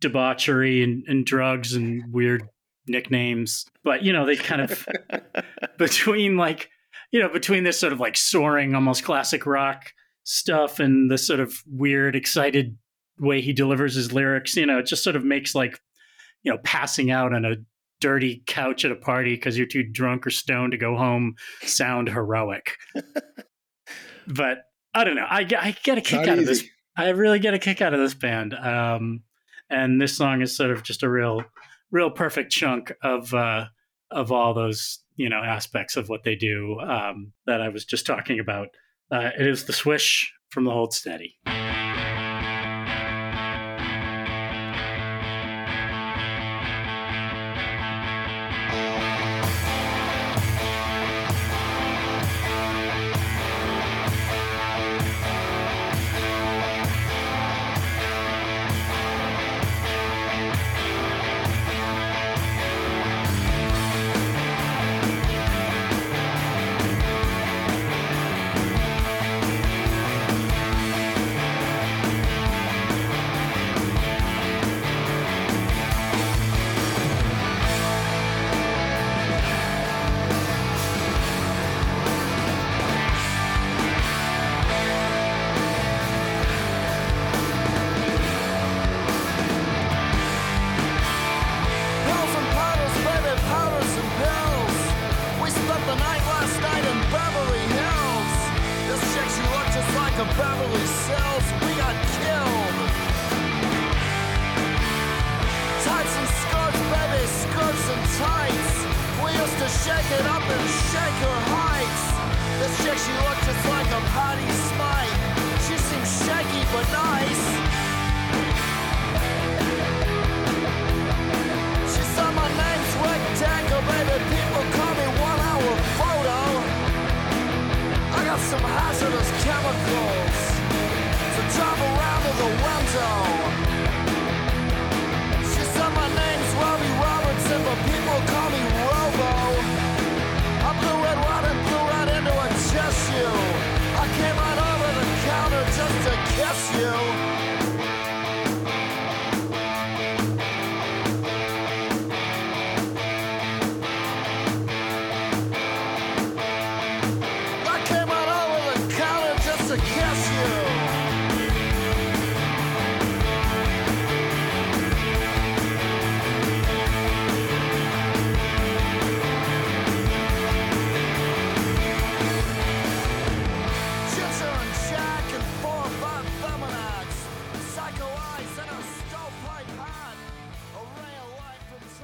debauchery and, and drugs and weird nicknames. But, you know, they kind of between like, you know, between this sort of like soaring, almost classic rock stuff and the sort of weird, excited way he delivers his lyrics, you know, it just sort of makes like, you know, passing out on a dirty couch at a party because you're too drunk or stoned to go home sound heroic. but I don't know. I, get- I get a kick Not out of this. I really get a kick out of this band. Um, and this song is sort of just a real, real perfect chunk of, uh, of all those, you know, aspects of what they do um, that I was just talking about. Uh, it is the swish from the Hold Steady.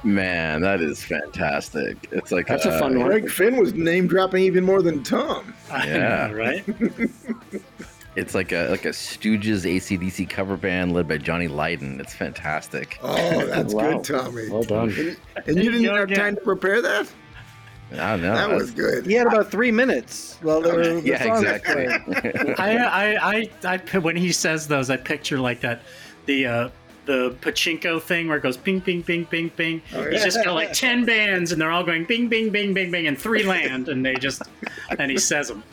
Man, that is fantastic. It's like That's a uh, fun one. Craig Finn was name dropping even more than Tom. Yeah. know, right? It's like a like a Stooges ACDC cover band led by Johnny Lydon. It's fantastic. Oh, that's Wow. good, Tommy. Well done. And, and you didn't Yo, have time to prepare that? I don't know. that was good. He had about three minutes while the, the yeah, song was exactly. I, I, I, I, when he says those, I picture like that, the, uh, the pachinko thing where it goes ping, ping, ping, ping, ping. He's just got like 10 bands and they're all going bing, bing, bing, bing, bing, and three land, and they just, and he says them.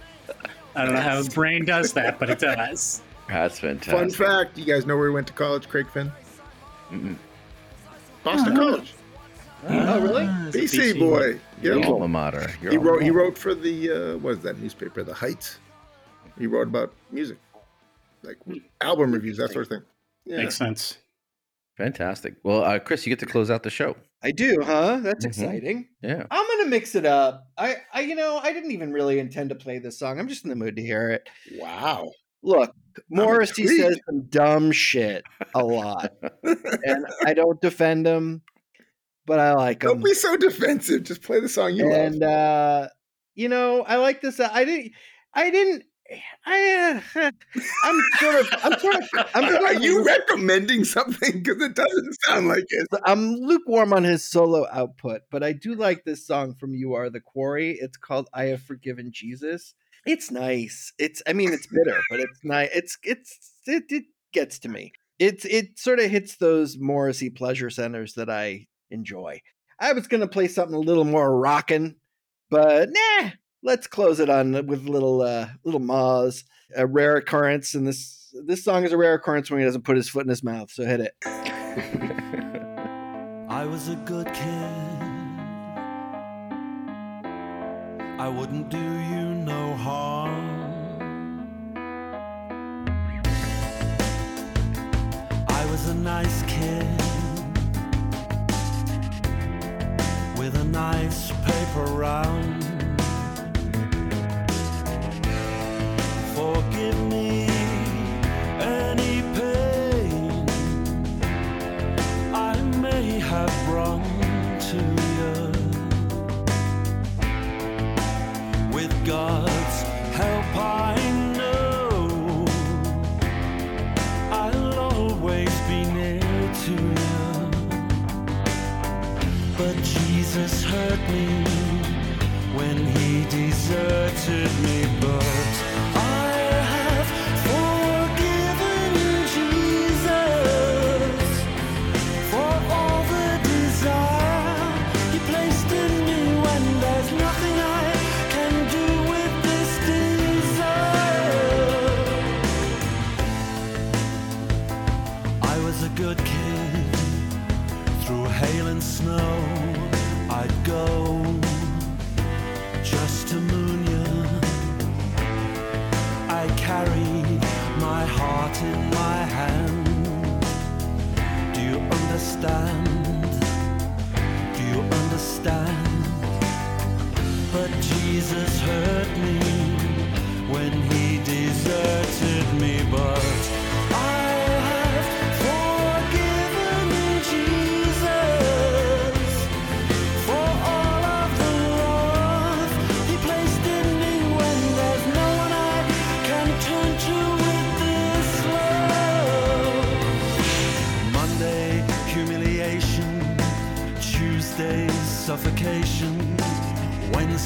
I don't know how his brain does that, but it does. That's fantastic. Fun fantastic. fact: You guys know where he went to college, Craig Finn? Boston College. oh, really? BC, BC. boy. Your Yeah. alma mater. Your He alma wrote. He wrote for the uh, what is that newspaper? The Heights. He wrote about music, like album reviews, that sort of thing. Yeah. Makes sense. Fantastic. Well, uh, Chris, you get to close out the show. I do, huh? That's Mhm. exciting. Yeah. I'm gonna mix it up. I, I, you know, I didn't even really intend to play this song. I'm just in the mood to hear it. Wow. Look, Morrissey says some dumb shit a lot, and I don't defend him, but I like him. Don't be so defensive. Just play the song you and love. uh, you know, I like this. I didn't. I didn't. I. Uh, I'm sort of. I'm sort of. I'm sort Are of you recommending something? Because it doesn't sound like it. I'm lukewarm on his solo output, but I do like this song from You Are the Quarry. It's called I Have Forgiven Jesus. It's nice. It's I mean it's bitter, but it's nice. It's it's it, it gets to me. It's it sort of hits those Morrissey pleasure centers that I enjoy. I was gonna play something a little more rockin', but nah. Let's close it on with little uh little Moz. A rare occurrence, and this this song is a rare occurrence when he doesn't put his foot in his mouth. So hit it. I was a good kid. I wouldn't do you no harm. I was a nice kid with a nice paper round. Deserted me.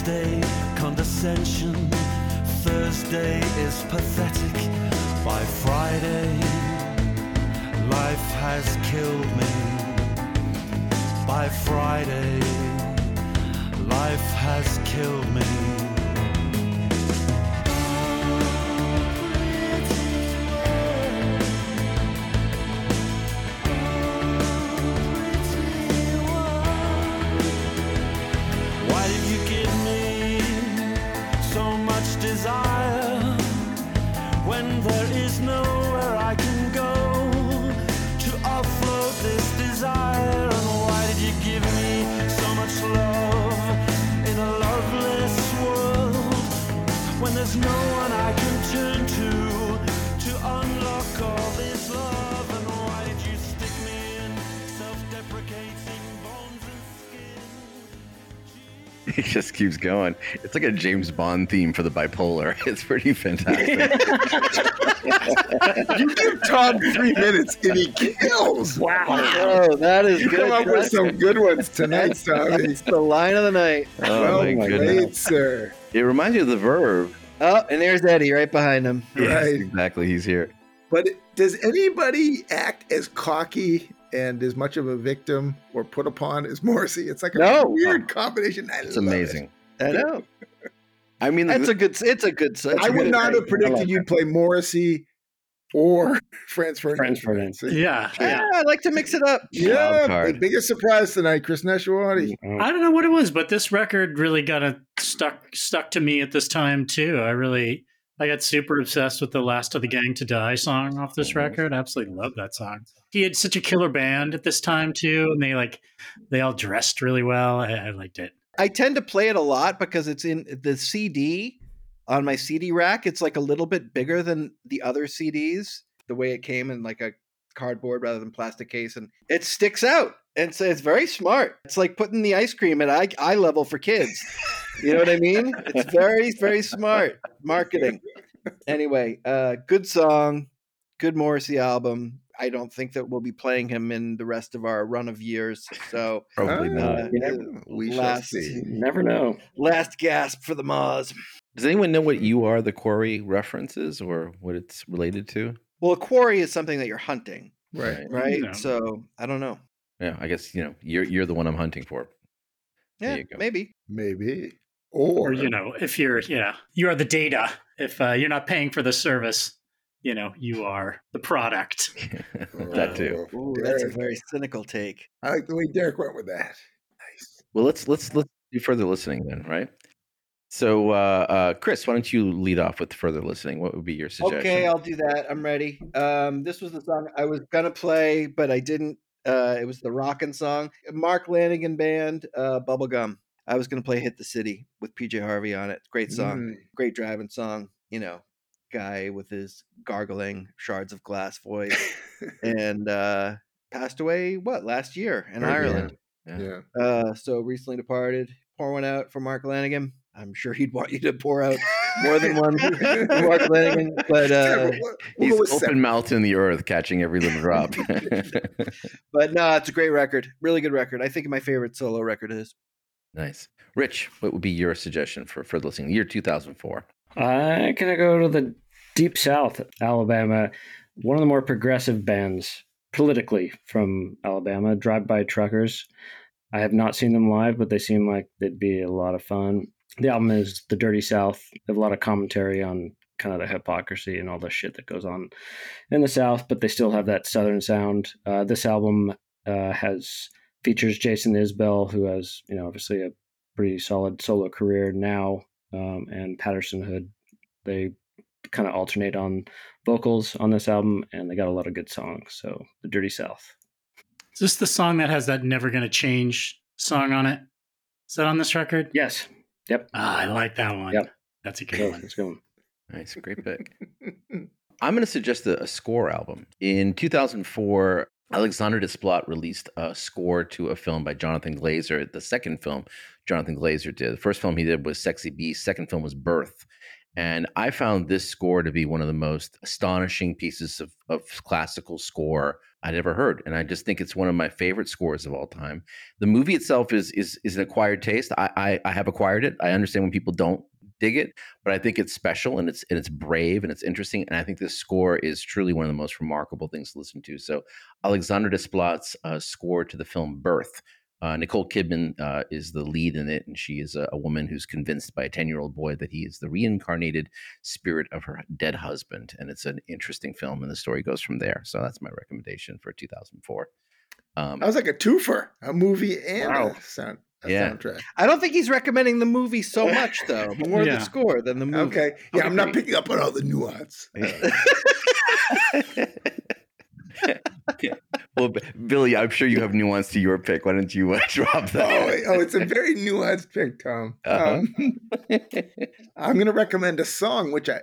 Wednesday, condescension. Thursday is pathetic. By Friday, life has killed me. By Friday, life has killed me. Skin? He just keeps going. It's like a James Bond theme for the bipolar. It's pretty fantastic. You give Todd three minutes and he kills. Wow. Oh, that is You good. come up with some good ones tonight, Tommy. That's the line of the night. oh well my played, goodness. sir. It reminds me of the verb. Oh, and there's Eddie right behind him. Yes, Right. exactly. He's here. But does anybody act as cocky and as much of a victim or put upon as Morrissey? It's like a No. weird combination. I It's love it. amazing. I know. I mean, That's a good. It's a good. I would not have predicted you'd play Morrissey or Franz Ferdinand. Franz Ferdinand. Yeah, yeah. Yeah, I like to mix it up. Yeah, the biggest surprise tonight, Chris Nashawaty. Mm-hmm. I don't know what it was, but this record really got a stuck stuck to me at this time too. I really I got super obsessed with the Last of the Gang to Die song off this record. I absolutely love that song. He had such a killer band at this time too, and they like they all dressed really well. I, I liked it. I tend to play it a lot because it's in the CD on my CD rack. It's like a little bit bigger than the other CDs. The way it came in like a cardboard rather than plastic case, and it sticks out. And so it's very smart. It's like putting the ice cream at eye, eye level for kids. You know what I mean? It's very, very smart marketing. Anyway, uh, good song, good Morrissey album. I don't think that we'll be playing him in the rest of our run of years. So probably Ah, not. uh, we shall see. Never know. last gasp for the Moz. Does anyone know what you are the quarry references or what it's related to? Well, a quarry is something that you're hunting, Right. right? No. So I don't know. Yeah, I guess you know you're you're the one I'm hunting for. Yeah, maybe. Maybe. Or Or, you know, if you're yeah, you are the data. If uh, you're not paying for the service, you know, you are the product. that too. Oh, Ooh, that's a very cynical take. I like the way Derek went with that. Nice. Well, let's let's let's do further listening then, right? So, uh, uh, Chris, why don't you lead off with further listening? What would be your suggestion? Okay, I'll do that. I'm ready. Um, this was the song I was gonna play, but I didn't. Uh, it was the rockin' song, Mark Lanegan Band, uh, Bubblegum. I was gonna play "Hit the City" with PJ Harvey on it. Great song, Mm. great driving song. You know, guy with his gargling shards of glass voice, and uh, passed away what last year in Ireland. Yeah. Yeah. Uh, so recently departed. Pour one out for Mark Lanegan. I'm sure he'd want you to pour out more than one Mark Lanegan, but uh, He's open seven. mouthed in the earth, catching every little drop. but no, it's a great record. Really good record. I think my favorite solo record is. nice, Rich. What would be your suggestion for for listening? Year two thousand four. I'm gonna go to the deep south, Alabama. One of the more progressive bands politically from Alabama, Drive By Truckers. I have not seen them live, but they seem like they'd be a lot of fun. The album is The Dirty South. They have a lot of commentary on kind of the hypocrisy and all the shit that goes on in the South, but they still have that Southern sound. Uh, this album uh, has features Jason Isbell, who has you know obviously a pretty solid solo career now, um, and Patterson Hood. They kind of alternate on vocals on this album, and they got a lot of good songs. So the Dirty South. Is this the song that has that "Never Gonna Change" song on it? Is that on this record? Yes. Yep. Ah, I like that one. Yep. That's a good So one. let's go. Nice, great pick. I'm going to suggest a, a score album. In 2004, Alexander Desplat released a score to a film by Jonathan Glazer. The second film Jonathan Glazer did. The first film he did was Sexy Beast. Second film was Birth. And I found this score to be one of the most astonishing pieces of, of classical score I'd ever heard. And I just think it's one of my favorite scores of all time. The movie itself is is is an acquired taste. I I, I have acquired it. I understand when people don't dig it, but I think it's special and it's and it's brave and it's interesting. And I think this score is truly one of the most remarkable things to listen to. So Alexander Desplat's uh, score to the film Birth. Uh, Nicole Kidman uh, is the lead in it, and she is a, a woman who's convinced by a 10 year old boy that he is the reincarnated spirit of her dead husband. And it's an interesting film, and the story goes from there. So that's my recommendation for 2004. Um, That was like a twofer, a movie and Wow. a sound a Yeah. soundtrack. I don't think he's recommending the movie so much, though. More Yeah. the score than the movie. Okay. Yeah, I'm not picking up on all the nuance. Uh, well, Billy, I'm sure you have nuance to your pick. Why don't you uh, drop Oh, that? oh, it's a very nuanced pick, Tom. Uh-huh. Um, I'm going to recommend a song which I,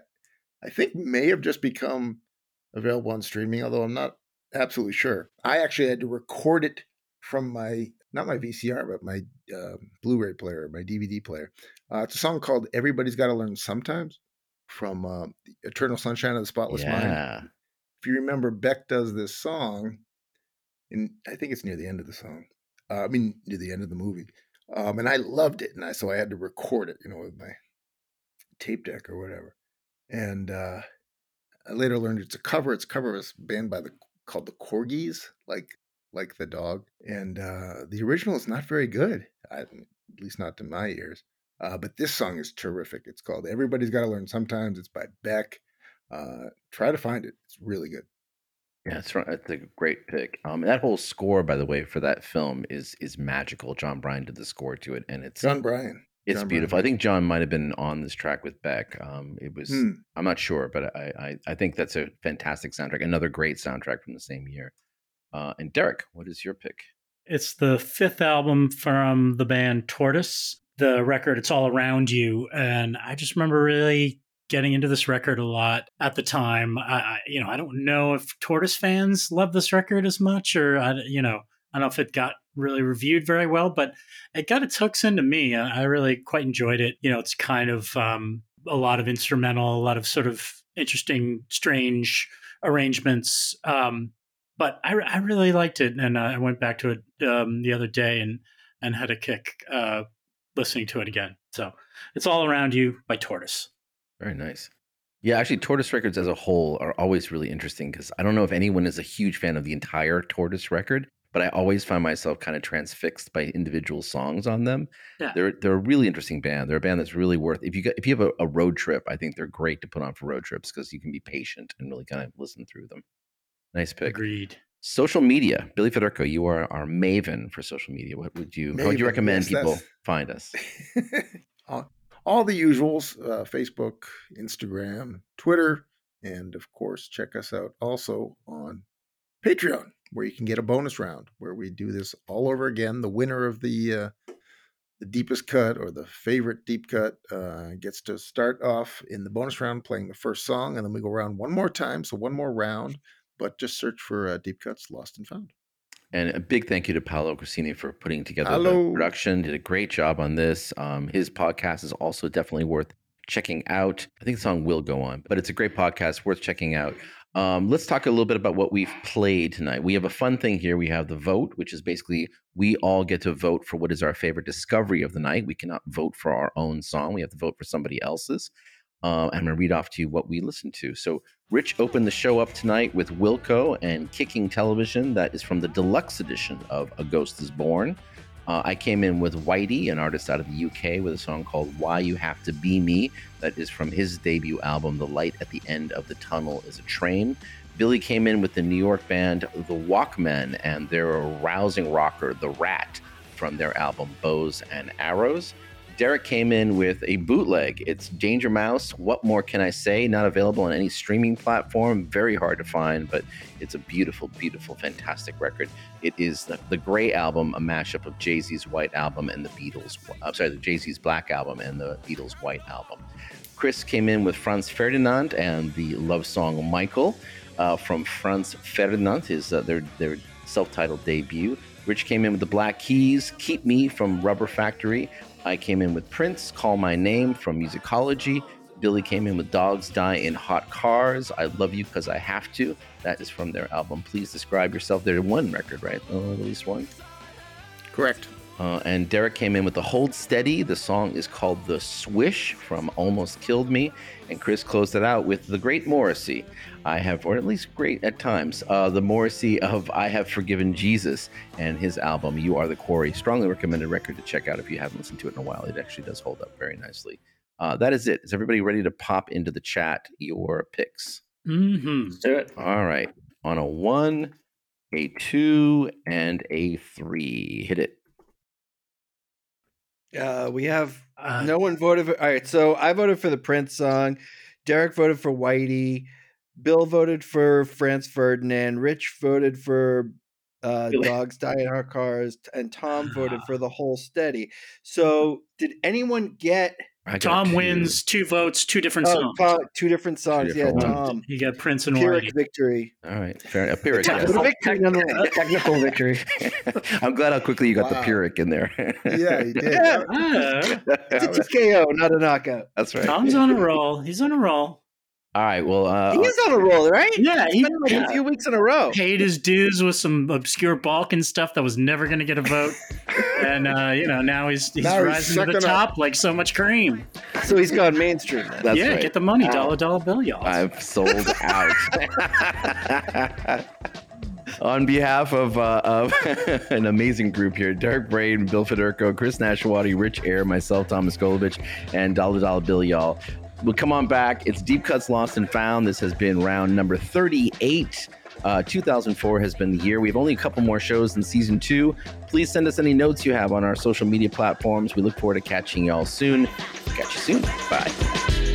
I think may have just become available on streaming, although I'm not absolutely sure. I actually had to record it from my not my VCR, but my uh, Blu-ray player, my DVD player. Uh, it's a song called "Everybody's Got to Learn Sometimes" from uh, "Eternal Sunshine of the Spotless Mind." if you remember, Beck does this song, and I think it's near the end of the song. Uh, I mean, near the end of the movie, um, and I loved it, and I so I had to record it, you know, with my tape deck or whatever. And uh, I later learned it's a cover. It's a cover of a band by the called the Korgis, like like the dog. And uh, the original is not very good, I, at least not to my ears. Uh, but this song is terrific. It's called "Everybody's Got to Learn Sometimes." It's by Beck. Uh, try to find it. It's really good. Yeah, that's right- it's a great pick. Um, that whole score, by the way, for that film is is magical. Jon Brion did the score to it, and it's Jon Brion. it's John beautiful. Brion. I think John might have been on this track with Beck. Um, it was Hmm. I'm not sure, but I, I I think that's a fantastic soundtrack. Another great soundtrack from the same year. Uh, and Derek, what is your pick? It's the fifth album from the band Tortoise. The record, It's All Around You. And I just remember really getting into this record a lot at the time. I, you know, I don't know if Tortoise fans love this record as much or, I, you know, I don't know if it got really reviewed very well, but it got its hooks into me. I, I really quite enjoyed it. You know, it's kind of um, a lot of instrumental, a lot of sort of interesting, strange arrangements. Um, but I, I really liked it, and I went back to it um, the other day and and had a kick uh, listening to it again. So it's all around you by Tortoise. Very nice. Yeah, actually, Tortoise records as a whole are always really interesting because I don't know if anyone is a huge fan of the entire Tortoise record, but I always find myself kind of transfixed by individual songs on them. Yeah. They're they're a really interesting band. They're a band that's really worth if you got, if you have a, a road trip, I think they're great to put on for road trips because you can be patient and really kind of listen through them. Nice pick. Agreed. Social media, Billy Federico, you are our maven for social media. What would you how would you recommend yes, people that's- find us? all, the usuals uh, Facebook, Instagram, Twitter, and of course, check us out also on Patreon, where you can get a bonus round where we do this all over again. The winner of the uh, the deepest cut or the favorite deep cut uh, gets to start off in the bonus round playing the first song, and then we go around one more time, so one more round. But just search for uh, deep cuts, lost and found. And a big thank you to Paolo Crescini for putting together Hello. the production. Did a great job on this. Um, his podcast is also definitely worth checking out. I think the song will go on, but it's a great podcast worth checking out. Um, let's talk a little bit about what we've played tonight. We have a fun thing here. We have the vote, which is basically we all get to vote for what is our favorite discovery of the night. We cannot vote for our own song. We have to vote for somebody else's. Uh, I'm going to read off to you what we listened to. So, Rich opened the show up tonight with Wilco and Kicking Television. That is from the deluxe edition of A Ghost is Born. Uh, I came in with Whitey, an artist out of the UK, with a song called Why You Have to Be Me. That is from his debut album, The Light at the End of the Tunnel is a Train. Billy came in with the New York band The Walkmen and their rousing rocker, The Rat, from their album Bows and Arrows. Derek came in with a bootleg. It's Danger Mouse. What more can I say? Not available on any streaming platform. Very hard to find, but it's a beautiful, beautiful, fantastic record. It is the, the Gray album, a mashup of Jay Z's White album and the Beatles. I'm sorry, the Jay Z's Black album and the Beatles White album. Chris came in with Franz Ferdinand and the love song Michael uh, from Franz Ferdinand, is uh, their their self-titled debut. Rich came in with the Black Keys, Keep Me from Rubber Factory. I came in with Prince, Call My Name from Musicology. Billy came in with Dogs Die in Hot Cars. I Love You Because I Have to. That is from their album. Please describe yourself. They're one record, right? Oh, at least one. Correct. Uh, and Derek came in with the Hold Steady. The song is called The Swish from Almost Killed Me. And Chris closed it out with The Great Morrissey. I have, or at least great at times, uh, the Morrissey of I Have Forgiven Jesus and his album You Are the Quarry. Strongly recommended record to check out if you haven't listened to it in a while. It actually does hold up very nicely. Uh, that is it. Is everybody ready to pop into the chat your picks? hmm Let's do it. All right. On a one, a two, and a three. Hit it. Uh, we have Uh, no one voted for. All right, so I voted for the Prince song. Derek voted for Whitey. Bill voted for Franz Ferdinand. Rich voted for uh, Really? Dogs Die in Our Cars, and Tom voted for the Hold Steady. So, did anyone get Tom two. wins two votes, two different oh, songs. Tom- two different songs? different yeah, ones. Tom. You got Prince and Pyrrhic Whitey. victory. All right, fair enough. Pyrrhic. Technical, yes. victory technical victory. I'm glad how quickly you got Wow. the Pyrrhic in there. Yeah, he did. Yeah. Ah, It's a TKO, not a knockout. That's right. Tom's on a roll. He's on a roll. All right. Well, uh, He's on a roll, right? Yeah, he He's been like a few weeks in a row. paid his dues with some obscure Balkan stuff that was never going to get a vote, and uh, you know now he's he's Now he's rising to the sucking up. top like so much cream. So he's gone mainstream. Then. that's yeah, right. get the money, Wow. dollar dollar bill, y'all. I've sold out. On behalf of, uh, of an amazing group here, Derek Brain, Bill Federico, Chris Nashawaty, Rich Air, myself, Thomas Golovich, and Dollar Dollar Bill, y'all. Well, come on back. It's Deep Cuts Lost and Found. This has been round number 38. Uh, 2004 has been the year. We have only a couple more shows in season two. Please send us any notes you have on our social media platforms. We look forward to catching y'all soon. Catch you soon. Bye.